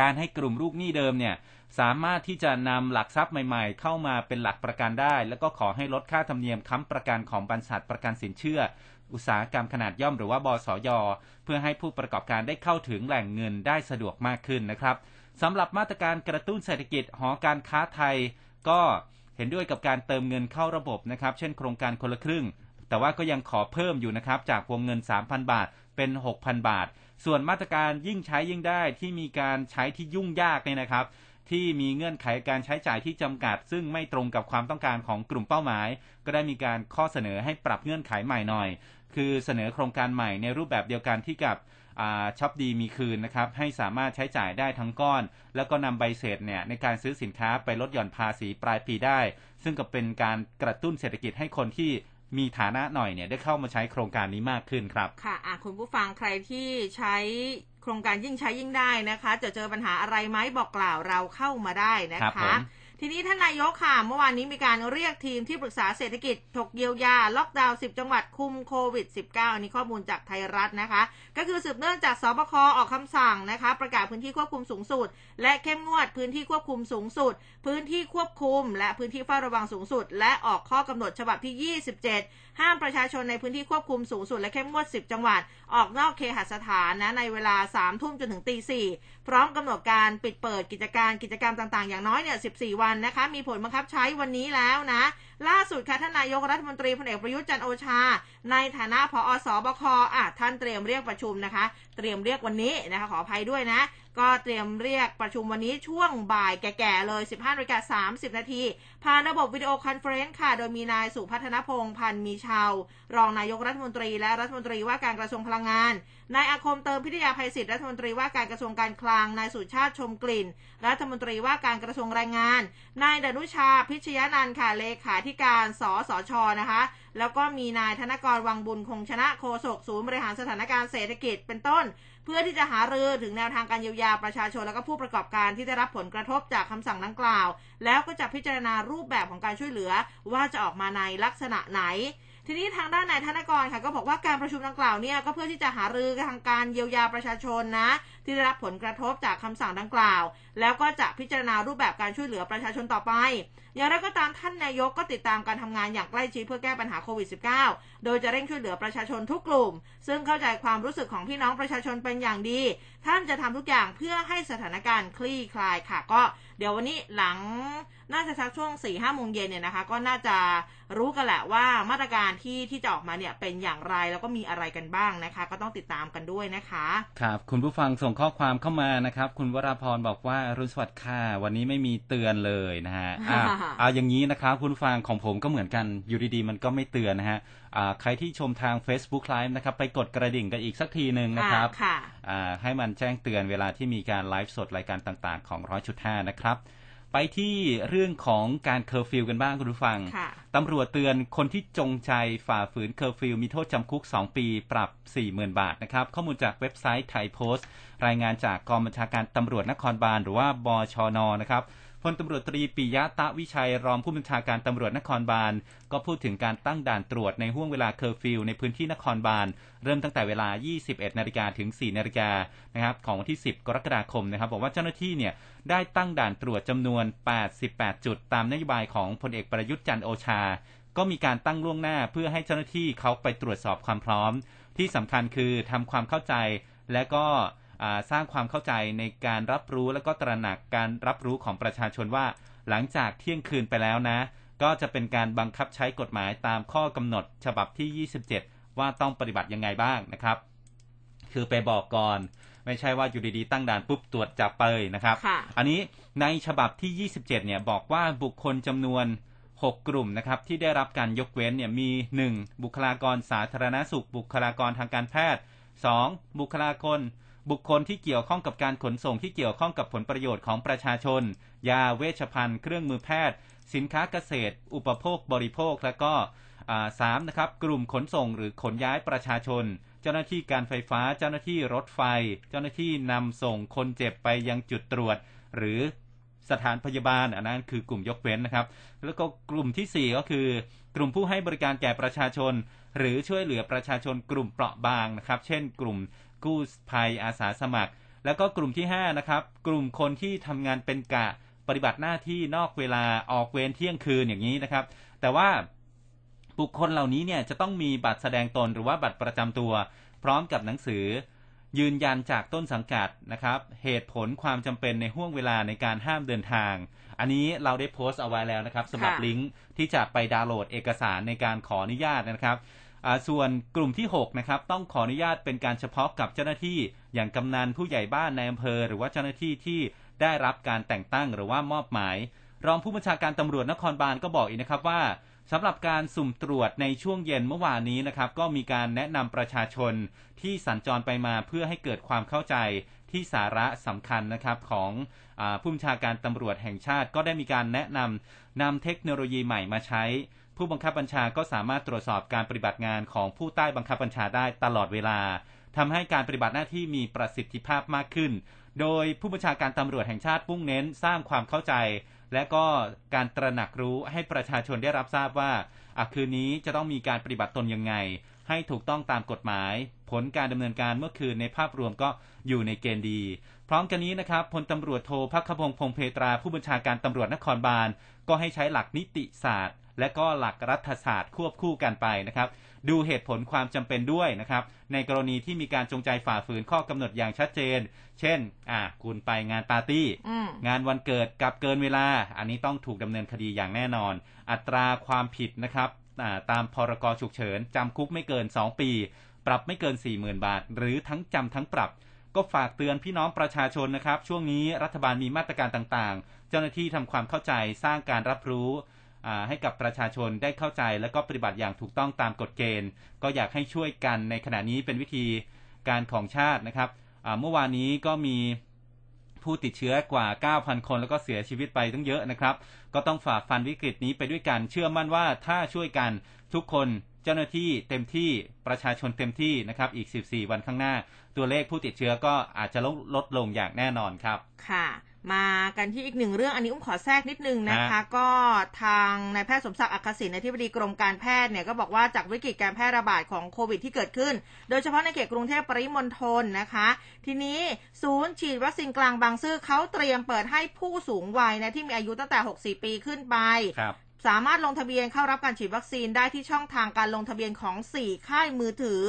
การให้กลุ่มลูกหนี้เดิมเนี่ยสามารถที่จะนำหลักทรัพย์ใหม่ๆ เข้ามาเป็นหลักประกันได้ แล้วก็ขอให้ลดค่าธรรมเนียมค้ำประกันของบรรษัทประกันสินเชื่อ อุตสาหกรรมขนาดย่อมหรือว่าบสย เพื่อให้ผู้ประกอบการได้เข้าถึงแหล่งเงินได้สะดวกมากขึ้นนะครับสำหรับมาตรการกระตุ้นเศรษฐกิจหอการค้าไทยก็ เห็นด้วยกับการเติมเงินเข้าระบบนะครับเช่นโครงการคนละครึ่ง แต่ว่าก็ยังขอเพิ่มอยู่นะครับจากวงเงิน 3,000 บาทเป็น 6,000 บาท ส่วนมาตรการยิ่งใช้ยิ่งได้ที่มีการใช้ที่ยุ่งยากเนี่ยนะครับ ที่มีเงื่อนไขการใช้จ่ายที่จำกัด ซึ่งไม่ตรงกับความต้องการของกลุ่มเป้าหมาย ก็ได้มีการข้อเสนอให้ปรับเงื่อนไขใหม่หน่อย คือเสนอโครงการใหม่ในรูปแบบเดียวกันที่กับ ช็อปดีมีคืนนะครับให้สามารถใช้จ่ายได้ทั้งก้อน แล้วก็นำใบเสร็จเนี่ยในการซื้อสินค้าไปลดหย่อนภาษีปลายปีได้ ซึ่งก็เป็นการกระตุ้นเศรษฐกิจให้คนที่มีฐานะหน่อยเนี่ยได้เข้ามาใช้โครงการนี้มากขึ้นครับ ค่ะอะคุณผู้ฟังใครที่ใช้โครงการยิ่งใช้ยิ่งได้นะคะ จะเจอปัญหาอะไรไหมบอกกล่าวเราเข้ามาได้นะครัคะบผม ทีนี้ท่านนายกค่ะ เมื่อวานนี้มีการเรียกทีมที่ปรึกษาเศรษฐกิจ ถกเยียวยา ล็อกดาวน์ 10 จังหวัดคุมโควิด -19 อันนี้ข้อมูลจากไทยรัฐนะคะ ก็คือสืบเนื่องจากสบคออกคำสั่งนะคะ ประกาศพื้นที่ควบคุมสูงสุด และเข้มงวดพื้นที่ควบคุมสูงสุด พื้นที่ควบคุม และพื้นที่เฝ้าระวังสูงสุด และออกข้อกำหนดฉบับที่ 27 ห้ามประชาชนในพื้นที่ควบคุมสูงสุดและเข้มงวด 10 จังหวัด ออกนอกเคหสถานนะในเวลา 3 ทุ่มจนถึงตี4พร้อมกำหนดการปิดเปิดกิจการกิจกรรมต่างๆ อย่างน้อยเนี่ย 14 วันนะคะ มีผลบังคับใช้วันนี้แล้วนะ ล่าสุดค่ะท่านนายกรัฐมนตรีพลเอกประยุทธ์จันทร์โอชา ในฐานะผอ.ศบค.อะท่านเตรียมเรียกประชุมนะคะ เตรียมเรียกวันนี้นะคะขออภัยด้วยนะ ก็เตรียมเรียกประชุมวันนี้ช่วงบ่ายแก่ๆเลย 15นาฬิกา30 นาทีผ่านระบบ video conference ค่ะ โดยมีนายสุพัฒนพงษ์พันธ์มีเชาว์ รองนายกรัฐมนตรีและรัฐมนตรีว่าการกระทรวงพลังงานนายอาคมเติมพิทยาภัยศิษย์รัฐมนตรีว่าการกระทรวงการคลัง นายสุชาติชมกลิ่น รัฐมนตรีว่าการกระทรวงแรงงาน นายดนุชาพิชยานันท์ค่ะเลขาธิการสสชนะคะ แล้วก็มีนายธนกรวังบุญคงชนะโฆษกศูนย์บริหารสถานการณ์เศรษฐกิจเป็นต้น เพื่อที่จะหารือถึงแนวทางการเยียวยาประชาชนและก็ผู้ประกอบการที่ได้รับผลกระทบจากคำสั่งดังกล่าว แล้วก็จะพิจารณารูปแบบของการช่วยเหลือว่าจะออกมาในลักษณะไหน ทีนี้ทางด้านนายธนกรค่ะก็บอกว่าการประชุมดังกล่าวเนี่ยก็เพื่อที่จะหารือทางการเยียวยาประชาชนนะที่ได้รับผลกระทบจากคำสั่งดังกล่าว แล้วก็จะพิจารณารูปแบบการช่วยเหลือประชาชนต่อไป อย่างไรก็ตามท่านนายกก็ติดตามการทำงานอย่างใกล้ชิดเพื่อแก้ปัญหาโควิด -19 โดยจะเร่งช่วยเหลือประชาชนทุกกลุ่ม ซึ่งเข้าใจความรู้สึกของพี่น้องประชาชนเป็นอย่างดี ท่านจะทำทุกอย่างเพื่อให้สถานการณ์คลี่คลายค่ะ ก็เดี๋ยววันนี้หลังน่าจะสักช่วง4ี่ห้าโมงเย็นเนี่ยนะคะ ก็น่าจะรู้กันแหละว่ามาตรการที่ที่จะออกมาเนี่ยเป็นอย่างไรแล้วก็มีอะไรกันบ้างนะคะ ก็ต้องติดตามกันด้วยนะคะ ครับ คุณผู้ฟังส่งข้อความเข้ามานะครับ คุณวราพรบอกว่าอรุณสวัสดิ์ค่ะวันนี้ไม่มีเตือนเลยนะฮะอ่าเอาอย่างนี้นะครับคุณผู้ฟังของผมก็เหมือนกันอยู่ดีๆมันก็ไม่เตือนนะฮะอ่าใครที่ชมทาง Facebook Live นะครับ ไปกดกระดิ่งกันอีกสักทีหนึ่งนะครับอ่าค่ะอ่าให้มันแจ้งเตือนเวลาที่มีการไลฟ์สดรายการต่างๆ ของร้อยจุดห้านะครับ ไปที่เรื่องของการเคอร์ฟิวกันบ้างคุณผู้ฟังค่ะตำรวจเตือนคนที่จงใจฝ่าฝืนเคอร์ฟิวมีโทษจำคุก 2 ปีปรับ 40,000 บาทนะครับ ข้อมูลจากเว็บไซต์ไทยโพสต์ รายงานจากกองบัญชาการตำรวจนครบาลหรือว่าบชนนะครับพลตำรวจตรีปิยะต๊ะวิชัยรองผู้บัญชาการตำรวจนครบาล ก็พูดถึงการตั้งด่านตรวจในห้วงเวลาเคอร์ฟิวในพื้นที่นครบาล เริ่มตั้งแต่เวลา 21 นาฬิกาถึง 4 นาฬิกานะครับของวันที่ 10 กรกฎาคมนะครับ บอกว่าเจ้าหน้าที่เนี่ย ได้ตั้งด่านตรวจจำนวน 88 จุดตามนโยบายของพลเอกประยุทธ์จันโอชา ก็มีการตั้งล่วงหน้าเพื่อให้เจ้าหน้าที่เขาไปตรวจสอบความพร้อม ที่สำคัญคือทำความเข้าใจและก็สร้างความเข้าใจในการรับรู้และก็ตระหนักการรับรู้ของประชาชนว่า หลังจากเที่ยงคืนไปแล้วนะ ก็จะเป็นการบังคับใช้กฎหมายตามข้อกำหนดฉบับที่ 27 ว่าต้องปฏิบัติยังไงบ้างนะครับ คือไปบอกก่อน ไม่ใช่ว่าอยู่ดีๆตั้งด่านปุ๊บตรวจจับไปนะครับค่ะอันนี้ในฉบับที่ 27 เนี่ยบอกว่าบุคคลจำนวน 6 กลุ่มนะครับที่ได้รับการยกเว้นเนี่ยมี 1. บุคลากรสาธารณสุข บุคลากรทางการแพทย์ 2. บุคลากรบุคคลที่เกี่ยวข้องกับการขนส่งที่เกี่ยวข้องกับผลประโยชน์ของประชาชน ยาเวชภัณฑ์ เครื่องมือแพทย์ สินค้าเกษตร อุปโภคบริโภค และก็อ่าสามนะครับ กลุ่มขนส่งหรือขนย้ายประชาชน เจ้าหน้าที่การไฟฟ้า เจ้าหน้าที่รถไฟ เจ้าหน้าที่นำส่งคนเจ็บไปยังจุดตรวจ หรือสถานพยาบาลอันนั้นคือกลุ่มยกเว้นนะครับ แล้วก็กลุ่มที่ 4 ก็คือ กลุ่มผู้ให้บริการแก่ประชาชน หรือช่วยเหลือประชาชนกลุ่มเปราะบางนะครับ เช่น กลุ่มกู้ภัยอาสาสมัคร แล้วก็กลุ่มที่5นะครับกลุ่มคนที่ทำงานเป็นกะปฏิบัติหน้าที่นอกเวลาออกเวรเที่ยงคืนอย่างนี้นะครับ แต่ว่า บุคคลเหล่านี้เนี่ยจะต้องมีบัตรแสดงตนหรือว่าบัตรประจำตัว พร้อมกับหนังสือ ยืนยันจากต้นสังกัดนะครับ เหตุผลความจำเป็นในห่วงเวลาในการห้ามเดินทาง อันนี้เราได้โพสต์เอาไว้แล้วนะครับสำหรับค่ะลิงก์ที่จะไปดาวน์โหลดเอกสารในการขออนุญาตนะครับอ่าส่วนกลุ่มที่6นะครับต้องขออนุญาตเป็นการเฉพาะกับเจ้าหน้าที่ อย่างกำนันผู้ใหญ่บ้านในอำเภอ หรือว่าเจ้าหน้าที่ที่ได้รับการแต่งตั้งหรือว่ามอบหมาย รองผู้บัญชาการตำรวจนครบาลก็บอกอีกนะครับว่า สำหรับการสุ่มตรวจในช่วงเย็นเมื่อวานนี้นะครับ ก็มีการแนะนำประชาชนที่สัญจรไปมาเพื่อให้เกิดความเข้าใจที่สาระสำคัญนะครับของอผู้บัญชาการตำรวจแห่งชาติ ก็ได้มีการแนะนำนำเทคโนโลยีใหม่มาใช้ ผู้บังคับบัญชาก็สามารถตรวจสอบการปฏิบัติงานของผู้ใต้บังคับบัญชาได้ตลอดเวลาทำให้การปฏิบัติหน้าที่มีประสิทธิภาพมากขึ้น โดยผู้บัญชาการตำรวจแห่งชาติมุ่งเน้นสร้างความเข้าใจ และก็การตระหนักรู้ให้ประชาชนได้รับทราบว่าอคืนนี้จะต้องมีการปฏิบัติตนยังไง ให้ถูกต้องตามกฎหมาย ผลการดำเนินการเมื่อคืนในภาพรวมก็อยู่ในเกณฑ์ดี พร้อมกันนี้นะครับพลตำรวจโทพักขพงพงเพตราผู้บัญชาการตำรวจนครบาลก็ให้ใช้หลักนิติศาสตร์ และก็หลักรัฐศาสตร์ควบคู่กันไปนะครับ ดูเหตุผลความจำเป็นด้วยนะครับ ในกรณีที่มีการจงใจฝ่าฝืนข้อกำหนดอย่างชัดเจน เช่น อ่า คุณไปงานปาร์ตี้อืมงานวันเกิดกับเกินเวลา อันนี้ต้องถูกดำเนินคดีอย่างแน่นอน อัตราความผิดนะครับอ่าตามพรกฉุกเฉินจำคุกไม่เกิน 2 ปี ปรับไม่เกิน 40,000 บาท หรือทั้งจำทั้งปรับ ก็ฝากเตือนพี่น้องประชาชนนะครับ ช่วงนี้รัฐบาลมีมาตรการต่างๆ เจ้าหน้าที่ทำความเข้าใจสร้างการรับรู้อ่า ให้กับประชาชนได้เข้าใจและก็ปฏิบัติอย่างถูกต้องตามกฎเกณฑ์ ก็อยากให้ช่วยกันในขณะนี้เป็นวิธีการของชาตินะครับเมื่อวานนี้ก็มีผู้ติดเชื้อกว่า 9,000 คนแล้วก็เสียชีวิตไปตั้งเยอะนะครับ ก็ต้องฝ่าฟันวิกฤตนี้ไปด้วยกัน เชื่อมั่นว่าถ้าช่วยกันทุกคนเจ้าหน้าที่เต็มที่ประชาชนเต็มที่นะครับ อีก 14 วันข้างหน้า ตัวเลขผู้ติดเชื้อก็อาจจะลดลดลงอย่างแน่นอนครับ ค่ะ มากันที่อีกหนึ่งเรื่องอันนี้อุ้มขอแทรกนิดนึงนะคะฮะก็ทางนายแพทย์สมศักดิ์อักษิณอธิบดีกรมการแพทย์เนี่ยก็บอกว่าจากวิกฤตการแพร่ระบาดของโควิดที่เกิดขึ้น โดยเฉพาะในเขตกรุงเทพปริมณฑลนะคะ ทีนี้ศูนย์ฉีดวัคซีนกลางบางซื่อเขาเตรียมเปิดให้ผู้สูงวัยนะที่มีอายุตั้งแต่ 64 ปีขึ้นไปครับสามารถลงทะเบียนเข้ารับการฉีดวัคซีนได้ที่ช่องทางการลงทะเบียนของ 4 ค่ายมือถือ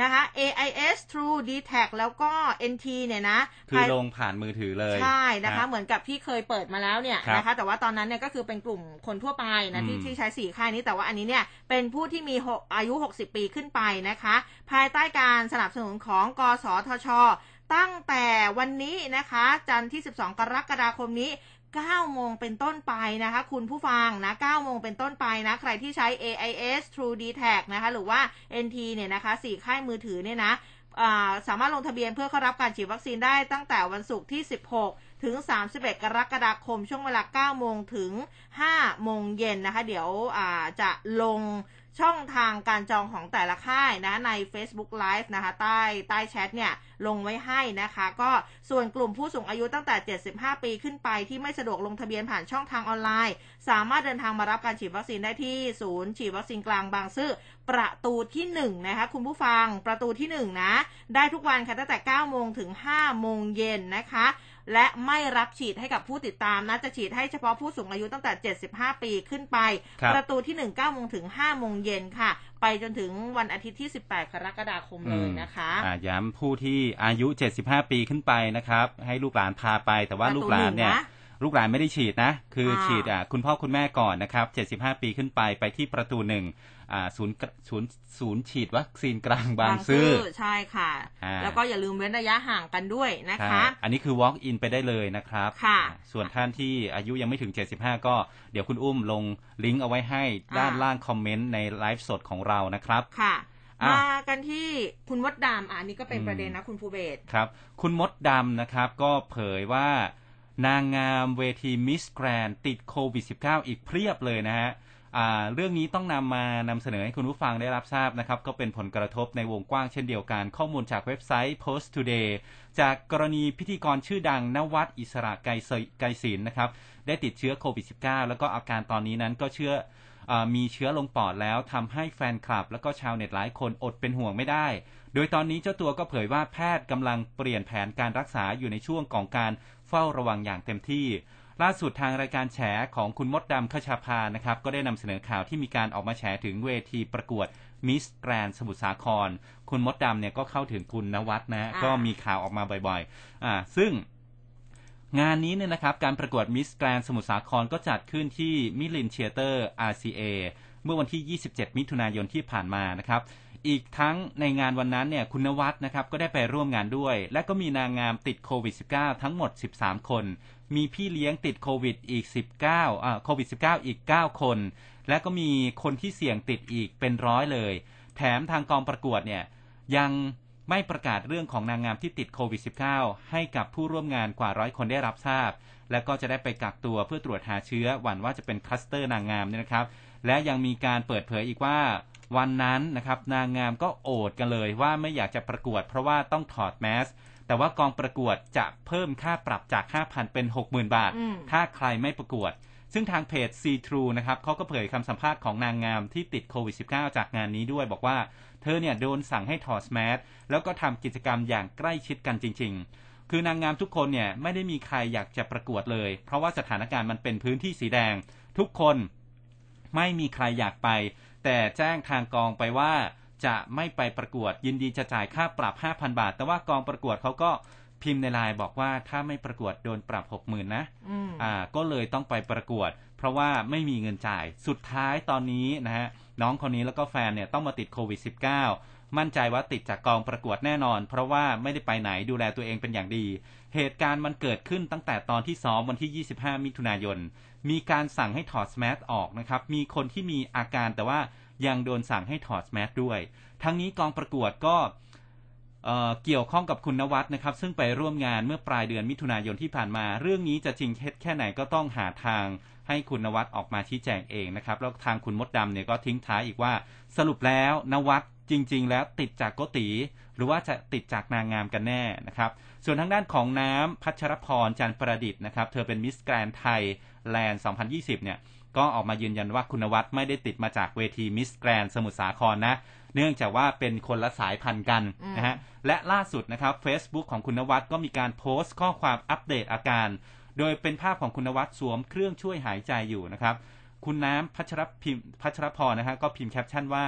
นะคะ AIS True d t a c แล้วก็ NT เนี่ยนะ คือลงผ่านมือถือเลยใช่นะคะฮเหมือนกับที่เคยเปิดมาแล้วเนี่ยครับนะคะแต่ว่าตอนนั้นเนี่ยก็คือเป็นกลุ่มคนทั่วไปนะที่อืมที่ใช้สี่ค่ายนี้แต่ว่าอันนี้เนี่ยเป็นผู้ที่มีหกอายุ 60 ปีขึ้นไปนะคะ ภายใต้การสนับสนุนของกสทชตั้งแต่วันนี้นะคะ จันทร์ที่ 12 กรกฎาคมนี้ 9 โมงเป็นต้นไปนะคะ คุณผู้ฟังนะ 9 โมงเป็นต้นไปนะ ใครที่ใช้ AIS True d t a c นะคะ หรือว่า NT เนี่ยนะคะสี่ค่ายมือถือเนี่ยนะาสามารถลงทะเบียนเพื่อเข้ารับการฉีดวัคซีนได้ตั้งแต่วันศุกร์ที่ 16 ถึง 31 กรกฎาคม ช่วงเวลา 9 โมงถึง 5 โมงเย็นนะคะ เดี๋ยวจะลง ช่องทางการจองของแต่ละค่ายนะใน Facebook Live นะคะ ใต้ใต้แชทเนี่ยลงไว้ให้นะคะ ก็ส่วนกลุ่มผู้สูงอายุตั้งแต่ 75 ปีขึ้นไปที่ไม่สะดวกลงทะเบียนผ่านช่องทางออนไลน์ สามารถเดินทางมารับการฉีดวัคซีนได้ที่ศูนย์ฉีดวัคซีนกลางบางซื่อประตูที่หนึ่งนะคะคุณผู้ฟังประตูที่หนึ่งนะได้ทุกวันค่ะตั้งแต่ 9 โมงถึง 5 โมงเย็นนะคะ และไม่รับฉีดให้กับผู้ติดตามนะจะฉีดให้เฉพาะผู้สูงอายุตั้งแต่ 75 ปีขึ้นไปครับประตูที่ 1 9โมงถึง 5 โมงเย็นค่ะ ไปจนถึงวันอาทิตย์ที่ 18 กรกฎาคมเลยนะคะอ่าย้ำผู้ที่อายุ 75 ปีขึ้นไปนะครับ ให้ลูกหลานพาไป แต่ว่าลูกหลานเนี่ยประตูหนึ่งนะลูกหลานไม่ได้ฉีดนะ คืออาฉีดอ่าคุณพ่อคุณแม่ก่อนนะครับ 75 ปีขึ้นไปไปที่ประตูหนึ่งอ่า ศูนย์ศูนย์ศูนย์ฉีดวัคซีนกลางบางซื่อใช่ค่ะอ่าแล้วก็อย่าลืมเว้นระยะห่างกันด้วยนะใช่คะ อันนี้คือ walk in ไปได้เลยนะครับค่ะอ่าส่วนท่านที่อายุยังไม่ถึง 75 ก็เดี๋ยวคุณอุ้มลงลิงก์เอาไว้ให้ด้านอ่าล่างคอมเมนต์ในไลฟ์สดของเรานะครับค่ะอะมากันที่คุณมดดำอะอันนี้ก็เป็นอืมประเด็นนะคุณภูเบศครับ คุณมดดำนะครับก็เผยว่านางงามเวทีมิสแกรนติดโควิด -19 อีกเพียบเลยนะฮะอ่า เรื่องนี้ต้องนำมานำเสนอให้คุณผู้ฟังได้รับทราบนะครับ ก็เป็นผลกระทบในวงกว้างเช่นเดียวกัน ข้อมูลจากเว็บไซต์ Post Today จากกรณีพิธีกรชื่อดังนวัดอิสระไกรศิลป์นะครับ ได้ติดเชื้อโควิด -19 แล้วก็อาการตอนนี้นั้นก็เชื่ออมีเชื้อลงปอดแล้วทำให้แฟนคลับ แล้วก็ชาวเน็ตหลายคนอดเป็นห่วงไม่ได้ โดยตอนนี้เจ้าตัวก็เผยว่าแพทย์กำลังเปลี่ยนแผนการรักษาอยู่ในช่วงของการเฝ้าระวังอย่างเต็มที่ ล่าสุดทางรายการแฉของคุณมดดำคชาภานะครับ ก็ได้นำเสนอข่าวที่มีการออกมาแฉถึงเวทีประกวดมิสแกรนด์สมุทรสาคร คุณมดดำเนี่ยก็เข้าถึงคุณณวัฒน์นะอ่าก็มีข่าวออกมาบ่อยๆ อ่า ซึ่งงานนี้เนี่ยนะครับ การประกวดมิสแกรนด์สมุทรสาครก็จัดขึ้นที่มิลินเธียเตอร์ RCA เมื่อวันที่ 27 มิถุนายนที่ผ่านมานะครับ อีกทั้งในงานวันนั้นเนี่ยคุณณวัฒน์นะครับก็ได้ไปร่วมงานด้วย และก็มีนางงามติดโควิด -19 ทั้งหมด 13 คน มีพี่เลี้ยงติดโควิดอีก 19อ่าโควิด -19 อีก 9 คน และก็มีคนที่เสี่ยงติดอีกเป็นร้อยเลย แถมทางกองประกวดเนี่ยยังไม่ประกาศเรื่องของนางงามที่ติดโควิด -19 ให้กับผู้ร่วมงานกว่าร้อยคนได้รับทราบ และก็จะได้ไปกักตัวเพื่อตรวจหาเชื้อหวั่นว่าจะเป็นคลัสเตอร์นางงามเนี่ยนะครับ และยังมีการเปิดเผยอีกว่าวันนั้นนะครับนางงามก็โอดกันเลยว่าไม่อยากจะประกวดเพราะว่าต้องถอดแมส แต่ว่ากองประกวดจะเพิ่มค่าปรับจาก 5,000 เป็น 60,000 บาทอืมถ้าใครไม่ประกวด ซึ่งทางเพจ See True นะครับเขาก็เผยคำสัมภาษณ์ของนางงามที่ติดโควิด -19 จากงานนี้ด้วยบอกว่า เธอเนี่ยโดนสั่งให้ถอดแมสแล้วก็ทำกิจกรรมอย่างใกล้ชิดกันจริง ๆคือนางงามทุกคนเนี่ยไม่ได้มีใครอยากจะประกวดเลย เพราะว่าสถานการณ์มันเป็นพื้นที่สีแดง ทุกคนไม่มีใครอยากไป แต่แจ้งทางกองไปว่า จะไม่ไปประกวด ยินดีจะจ่ายค่าปรับ 5,000 บาท แต่ว่ากองประกวดเขาก็พิมพ์ในไลน์บอกว่าถ้าไม่ประกวดโดนปรับ60,000นะอืมอ่า ก็เลยต้องไปประกวด เพราะว่าไม่มีเงินจ่ายสุดท้ายตอนนี้นะฮะน้องคนนี้แล้วก็แฟนเนี่ยต้องมาติดโควิด -19 มั่นใจว่าติดจากกองประกวดแน่นอน เพราะว่าไม่ได้ไปไหนดูแลตัวเองเป็นอย่างดี เหตุการณ์มันเกิดขึ้นตั้งแต่ตอนที่ซ้อมวันที่ 25 มิถุนายน มีการสั่งให้ถอดแมสออกนะครับ มีคนที่มีอาการแต่ว่า ยังโดนสั่งให้ถอดแมสด้วย ทั้งนี้กองประกวดก็เอ่อเกี่ยวข้องกับคุณนวัดนะครับ ซึ่งไปร่วมงานเมื่อปลายเดือนมิถุนายนที่ผ่านมา เรื่องนี้จะจริงเท็จแค่ไหนก็ต้องหาทางให้คุณนวัดออกมาชี้แจงเองนะครับ แล้วทางคุณมดดำเนี่ยก็ทิ้งท้ายอีกว่า สรุปแล้วนวัดจริง ๆ แล้วติดจากโกติหรือว่าจะติดจากนางงามกันแน่นะครับ ส่วนทางด้านของน้ำพัชรพรจันประดิษฐ์นะครับ เธอเป็นมิสแกรนไทยแลนด์ 2020 เนี่ย ก็ออกมายืนยันว่าคุณณวัฒน์ไม่ได้ติดมาจากเวทีมิสแกรนด์สมุทรสาครนะ เนื่องจากว่าเป็นคนละสายพันธุ์กันอืมนะฮะและล่าสุดนะครับ Facebook ของคุณณวัฒน์ก็มีการโพสต์ข้อความอัปเดตอาการ โดยเป็นภาพของคุณณวัฒน์สวมเครื่องช่วยหายใจอยู่นะครับ คุณน้ำพัชรพิมพ์พัชรพรนะฮะก็พิมพ์แคปชั่นว่า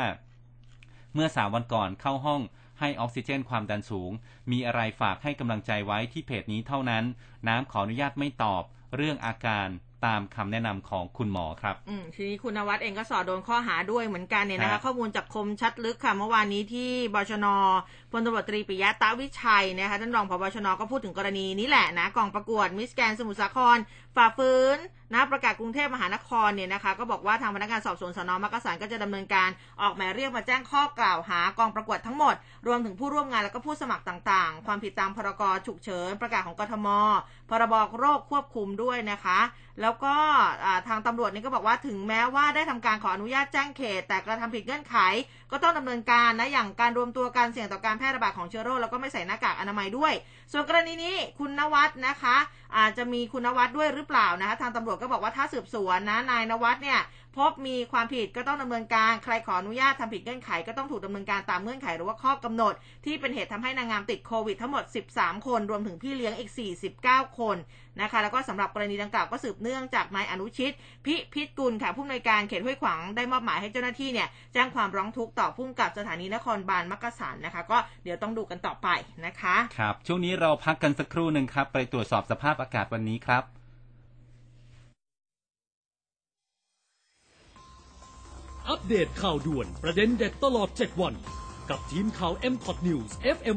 เมื่อสามวันก่อนเข้าห้องให้ออกซิเจนความดันสูง มีอะไรฝากให้กำลังใจไว้ที่เพจนี้เท่านั้น น้ำขออนุญาตไม่ตอบ เรื่องอาการ ตามคำแนะนำของคุณหมอครับ อืมทีนี้คุณนวัดเองก็สอดโดนข้อหาด้วยเหมือนกันเนี่ยนะครัคะบข้อมูลจากคมชัดลึกค่ะเมื่อวานนี้ที่บชนพลตำรวจตรีปิยะตาวิชัยนะคะท่านรองผบชนก็พูดถึงกรณีนี้แหละนะกองประกวดมิสแกนสมุทรสาครฝ่าฝืนนะประกาศกรุงเทพมหานครเนี่ยนะคะก็บอกว่าทางพนักงานสอบสวนสนมักกะสันก็จะดำเนินการออกหมายเรียกมาแจ้งข้อกล่าวหากองประกวดทั้งหมด รวมถึงผู้ร่วมงานแล้วก็ผู้สมัครต่างๆ ความผิดตามพรกฉุกเฉินประกาศของกทม พรบโรคควบคุมด้วยนะคะ แล้วก็ทางตำรวจนี่ก็บอกว่าถึงแม้ว่าได้ทำการขออนุญาตแจ้งเขต แต่กระทำผิดเงื่อนไข ก็ต้องดำเนินการนะอย่างการรวมตัวการเสี่ยงต่อการแพร่ระบาดของเชื้อโรคแล้วก็ไม่ใส่หน้ากากอนามัยด้วย ส่วนกรณีนี้คุณนวัดนะคะ อาจจะมีคุณนวัดด้วยหรือเปล่านะคะ ทางตำรวจก็บอกว่าถ้าสืบสวนนะนายนวัดเนี่ย พบมีความผิดก็ต้องดำเนินการใครขออนุญาตทำผิดเงื่อนไขก็ต้องถูกดำเนินการตามเงื่อนไขหรือว่าข้อกำหนด ที่เป็นเหตุทำให้นางงามติดโควิดทั้งหมด 13 คน รวมถึงพี่เลี้ยงอีก 49 คนนะคะแล้วก็สำหรับกรณีดังกล่าวก็สืบเนื่องจากนายอนุชิต พิพิธกุลค่ะผู้อำนวยการเขตห้วยขวางได้มอบหมายให้เจ้าหน้าที่เนี่ยแจ้งความร้องทุกข์ต่อผู้กำกับสถานีนครบาลมักกะสันนะคะ ก็เดี๋ยวต้องดูกันต่อไปนะคะ ครับ ช่วงนี้เราพักกันสักครู่หนึ่งครับ ไปตรวจสอบสภาพอากาศวันนี้ครับ อัปเดตข่าวด่วนประเด็นเด็ดตลอด 7 วัน กับทีมข่าว m c o t News FM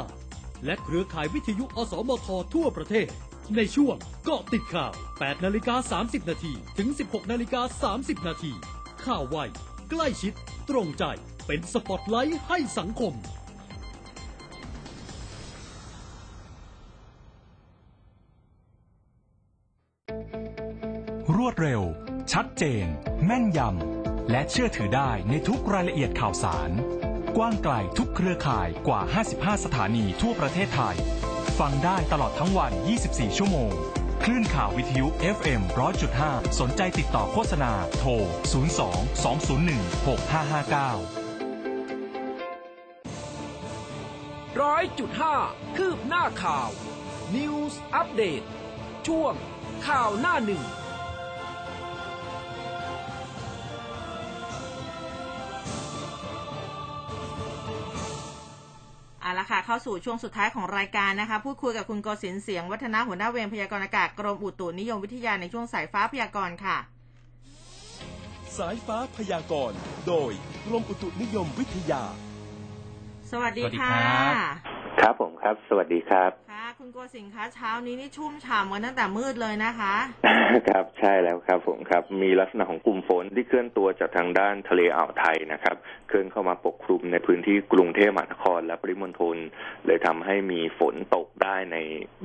100.5 และเครือข่ายวิทยุ อสมท ทั่วประเทศ ในช่วงเกาะติดข่าว 8นาฬิกา30 นาทีถึง 16นาฬิกา30 นาทีข่าวไว ใกล้ชิด ตรงใจ เป็นสปอตไลท์ให้สังคมรวดเร็ว ชัดเจน แม่นยำ และเชื่อถือได้ในทุกรายละเอียดข่าวสาร กว้างไกลทุกเครือข่ายกว่า 55 สถานีทั่วประเทศไทย ฟังได้ตลอดทั้งวัน 24 ชั่วโมง คลื่นข่าววิทยุ FM 100.5 สนใจติดต่อโฆษณา โทร 02 201 6559ร้อยจุดห้าคืบหน้าข่าว News อัปเดตช่วงข่าวหน้าหนึ่ง เอาละค่ะเข้าสู่ช่วงสุดท้ายของรายการนะคะ พูดคุยกับคุณโกศินทร์เสียงวัฒนาหัวหน้าเวรพยากรณ์อากาศกรมอุตุนิยมวิทยาในช่วงสายฟ้าพยากรณ์ค่ะ สายฟ้าพยากรณ์โดยกรมอุตุนิยมวิทยา สวัสดีสวัสดีค่ะครับครับผมครับ สวัสดีครับ ค่ะคุณโกศินทร์คะเช้านี้นี่ชุ่มฉ่ำกันตั้งแต่มืดเลยนะคะ ครับใช่แล้วครับผมครับ มีลักษณะของกลุ่มฝนที่เคลื่อนตัวจากทางด้านทะเลอ่าวไทยนะครับ เคลื่อนเข้ามาปกคลุมในพื้นที่กรุงเทพมหานครและปริมณฑลเลยทำให้มีฝนตกได้ใน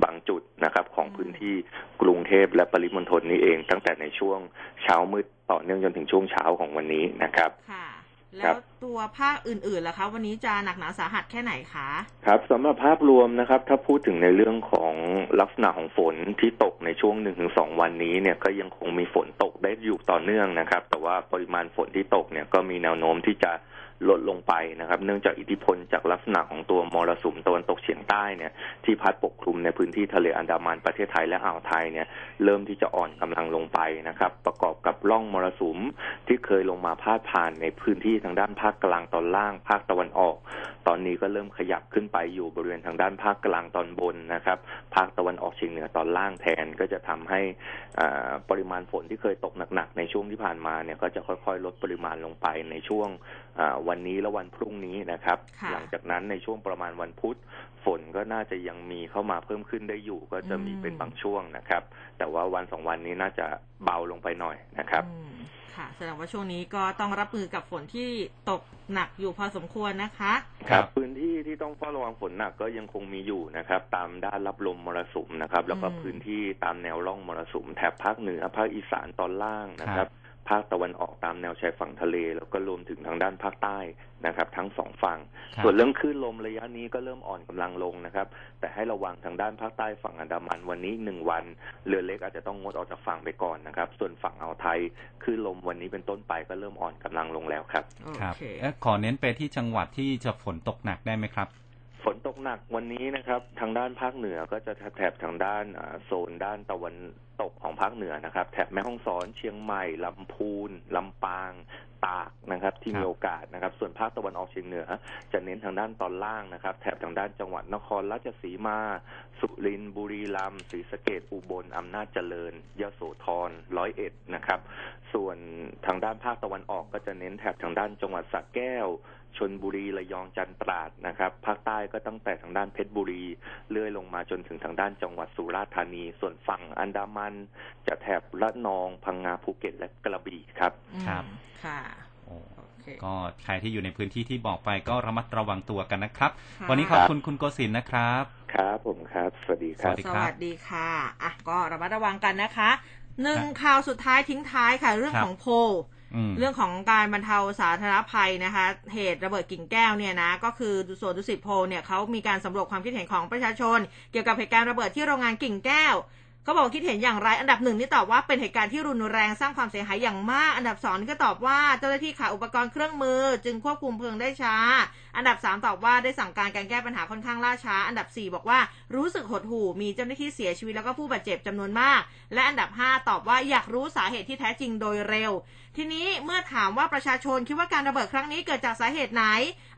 บางจุดนะครับ ของพื้นที่กรุงเทพและปริมณฑลนี้เอง ตั้งแต่ในช่วงเช้ามืดต่อเนื่องจนถึงช่วงเช้าของวันนี้นะครับค่ะ แล้ครัวบตัวภาคอื่นๆล่ะคะวันนี้จะหนักหนาสาหัสแค่ไหนคะครับสำหรับภาพรวมนะครับ ถ้าพูดถึงในเรื่องของลักษณะของฝนที่ตกในช่วงหนึ่งถึงสองวันนี้เนี่ยก็ยังคงมีฝนตกได้อยู่ต่อเนื่องนะครับ แต่ว่าปริมาณฝนที่ตกเนี่ยก็มีแนวโน้มที่จะ ลดลงไปนะครับ เนื่องจากอิทธิพลจากลักษณะของตัวมรสุมตะวันตกเฉียงใต้เนี่ยที่พัดปกคลุมในพื้นที่ทะเลอันดามันประเทศไทยและอ่าวไทยเนี่ยเริ่มที่จะอ่อนกำลังลงไปนะครับ ประกอบกับร่องมรสุมที่เคยลงมาพาดผ่านในพื้นที่ทางด้านภาคกลางตอนล่าง ภาคตะวันออก ตอนนี้ก็เริ่มขยับขึ้นไปอยู่บริเวณทางด้านภาคกลางตอนบนนะครับ ภาคตะวันออกเฉียงเหนือตอนล่างแทนก็จะทำให้อ่าปริมาณฝนที่เคยตกหนักๆในช่วงที่ผ่านมาเนี่ยก็จะค่อยๆ ลดปริมาณลงไปในช่วง วันนี้และวันพรุ่งนี้นะครับค่ะหลังจากนั้นในช่วงประมาณวันพุธฝนก็น่าจะยังมีเข้ามาเพิ่มขึ้นได้อยู่ ก็จะมีเป็นบางช่วงนะครับ แต่ว่าวันสองวันนี้น่าจะเบาลงไปหน่อยนะครับอืมค่ะแสดงว่าช่วงนี้ก็ต้องรับมือกับฝนที่ตกหนักอยู่พอสมควรนะคะ ครับพื้นที่ที่ต้องเฝ้าระวังฝนหนักก็ยังคงมีอยู่นะครับ ตามด้านรับลมมรสุมนะครับ แล้วก็อืมพื้นที่ตามแนวร่องมรสุมแถบภาคเหนือภาคอีสานตอนล่างนะคครัรับบ ภาคตะวันออกตามแนวชายฝั่งทะเล แล้วก็รวมถึงทางด้านภาคใต้นะครับ ทั้งสองฝั่งครับส่วนเรื่องคลื่นลมระยะนี้ก็เริ่มอ่อนกำลังลงนะครับ แต่ให้ระวังทางด้านภาคใต้ฝั่งอันดามันวันนี้หนึ่งวัน เรือเล็กอาจจะต้องงดออกจากฝั่งไปก่อนนะครับ ส่วนฝั่งอ่าวไทยคลื่นลมวันนี้เป็นต้นไปก็เริ่มอ่อนกำลังลงแล้วครับโอครับเคเอ๊ะขอเน้นไปที่จังหวัดที่จะฝนตกหนักได้ไหมครับ ฝนตกหนักวันนี้นะครับ ทางด้านภาคเหนือก็จะแถบทางด้านอ่าโซนด้านตะวันตกของภาคเหนือนะครับ แถบแม่ฮ่องสอน เชียงใหม่ลำพูนลำปาง ตากนะครับ ที่ครับมีโอกาสนะครับ ส่วนภาคตะวันออกเฉียงเหนือ จะเน้นทางด้านตอนล่างนะครับ แถบทางด้านจังหวัดนครราชสีมา สุรินทร์บุรีรัมย์ศรีสะเกดอุบลอำนาจเจริญยโสธรร้อยเอ็ดนะครับ ส่วนทางด้านภาคตะวันออกก็จะเน้นแถบทางด้านจังหวัดสระแก้ว ชนบุรีระยองจันทร์ตราดนะครับภาคใต้ก็ตั้งแต่ทางด้านเพชรบุรีเลื่อยลงมาจนถึงทางด้านจังหวัดสุราษฎร์ธานี ส่วนฝั่งอันดามัน จะแถบระนองพังงาภูเก็ตและกระบี่ครับครับอืมค่ะโอ้โอเคก็ใครที่อยู่ในพื้นที่ที่บอกไปก็ระมัดระวังตัวกันนะครับค่ะวันนี้ขอบคุณคุณโกศินทร์นะครับ ครับผมครับ สวัสดีครับสวัสดีสครับวัสดีค่ะอะก็ระมัดระวังกันนะคะหนึ่งข่าวสุดท้ายทิ้งท้ายค่ะ เรื่องครับของโพลอืม เรื่องของการบรรเทาสาธารณภัยนะคะ เหตุระเบิดกิ่งแก้วเนี่ยนะ ก็คือสวนดุสิตโพเนี่ยเขามีการสำรวจความคิดเห็นของประชาชน เกี่ยวกับเหตุการณ์ระเบิดที่โรงงานกิ่งแก้วเขาบอกคิดเห็นอย่างไร อันดับหนึ่งนี่ตอบว่าเป็นเหตุการณ์ที่รุนแรงสร้างความเสียหายอย่างมาก อันดับสองนี่ก็ตอบว่าเจ้าหน้าที่ขาดอุปกรณ์เครื่องมือ จึงควบคุมเพลิงได้ช้า อันดับสามตอบว่าได้สั่งการการแก้ปัญหาค่อนข้างล่าช้า อันดับสี่บอกว่ารู้สึกหดหู่มีเจ้าหน้าที่เสียชีวิตแล้วก็ผู้บาดเจ็บจำนวนมาก และอันดับห้าตอบว่าอยากรู้สาเหตุที่แท้จริงโดยเร็ว ทีนี้เมื่อถามว่าประชาชนคิดว่าการระเบิดครั้งนี้เกิดจากสาเหตุไหน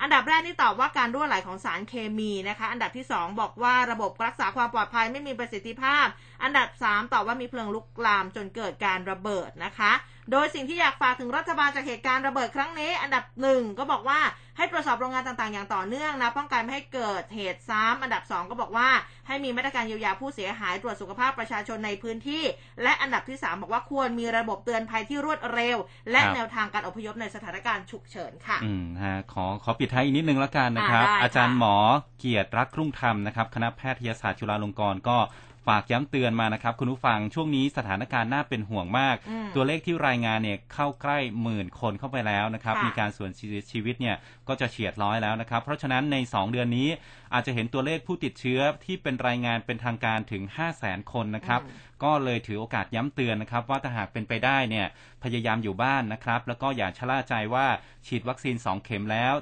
อันดับแรกนี่ตอบว่าการรั่วไหลของสารเคมีนะคะ อันดับที่สองบอกว่าระบบรักษาความปลอดภัยไม่มีประสิทธิภาพ อันดับสามตอบว่ามีเพลิงลุกลามจนเกิดการระเบิดนะคะ โดยสิ่งที่อยากฝากถึงรัฐบาลจากเหตุการณ์ระเบิดครั้งนี้ อันดับหนึ่งก็บอกว่าให้ตรวจสอบโรงงานต่างๆ อย่างต่อเนื่องนะป้องกันไม่ให้เกิดเหตุซ้ำอันดับสองก็บอกว่า ให้มีมาตรการเยียวยาผู้เสียหายตรวจสุขภาพประชาชนในพื้นที่ และอันดับที่สามบอกว่าควรมีระบบเตือนภัยที่รวดเร็ว และครับแนวทางการอพยพในสถานการณ์ฉุกเฉินค่ะอืมฮะขอขอปิดท้ายอีกนิดนึงแล้วกันนะครับอ่าได้ค่ะอาจารย์หมอเกียรติรักรุ่งธรรมนะครับคณะแพทยศาสตร์จุฬาลงกรณ์ก็ ฝากย้ำเตือนมานะครับ คุณผู้ฟังช่วงนี้สถานการณ์น่าเป็นห่วงมากอืมตัวเลขที่รายงานเนี่ยเข้าใกล้หมื่นคนเข้าไปแล้วนะครับค่ะมีการสูญเสียชีวิตเนี่ยก็จะเฉียดร้อยแล้วนะครับ เพราะฉะนั้นใน 2 เดือนนี้อาจจะเห็นตัวเลขผู้ติดเชื้อที่เป็นรายงานเป็นทางการถึง 5 0 0 0 0 0คนนะครับ ก็เลยถือโอกาสย้ำเตือนนะครับ ว่าถ้าหากเป็นไปได้เนี่ยพยายามอยู่บ้านนะครับ แล้วก็อย่าชะล่าใจว่าฉีดวัคซีน 2 เข็มแล้ว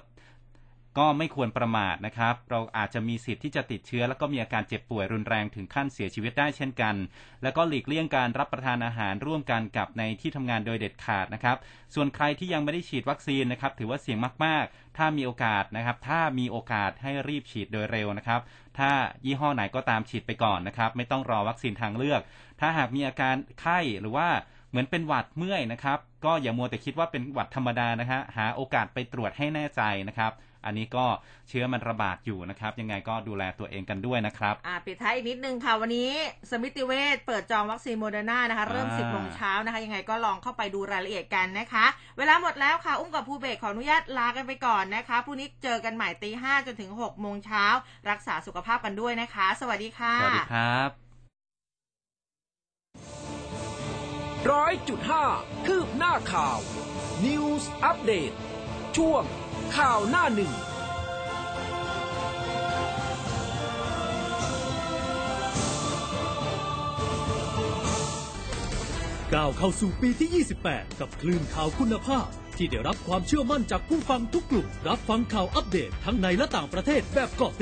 ก็ไม่ควรประมาทนะครับ เราอาจจะมีสิทธิ์ที่จะติดเชื้อ แล้วก็มีอาการเจ็บป่วยรุนแรงถึงขั้นเสียชีวิตได้เช่นกัน แล้วก็หลีกเลี่ยงการรับประทานอาหารร่วมกันกับในที่ทำงานโดยเด็ดขาดนะครับ ส่วนใครที่ยังไม่ได้ฉีดวัคซีนนะครับ ถือว่าเสี่ยงมาก ๆ ถ้ามีโอกาสนะครับ ถ้ามีโอกาสให้รีบฉีดโดยเร็วนะครับ ถ้ายี่ห้อไหนก็ตามฉีดไปก่อนนะครับ ไม่ต้องรอวัคซีนทางเลือก ถ้าหากมีอาการไข้หรือว่าเหมือนเป็นหวัดเมื่อยนะครับ ก็อย่ามัวแต่คิดว่าเป็นหวัดธรรมดานะฮะ หาโอกาสไปตรวจให้แน่ใจนะครับ อันนี้ก็เชื้อมันระบาดอยู่นะครับ ยังไงก็ดูแลตัวเองกันด้วยนะครับอ่าปิดท้ายอีกนิดนึงค่ะ วันนี้สมิติเวชเปิดจองวัคซีนโมเดอร์นานะคะ เริ่มอ่า10โมงเช้านะคะ ยังไงก็ลองเข้าไปดูรายละเอียดกันนะคะ เวลาหมดแล้วค่ะ อุ้มกับภูเบศขออนุญาตลากันไปก่อนนะคะพรุ่งนี้เจอกันใหม่ตีห้าจนถึง6โมงเช้ารักษาสุขภาพกันด้วยนะคะ สวัสดีค่ะสวัสดีครับร้อยจุดห้าคืบหน้าข่าว News อัปเดตช่วง ข่าวหน้าหนึ่ง ก้าวเข้าสู่ปีที่ 28 กับคลื่นข่าวคุณภาพ ที่ได้รับความเชื่อมั่นจากผู้ฟังทุกกลุ่ม รับฟังข่าวอัปเดตทั้งในและต่างประเทศแบบเกาะติด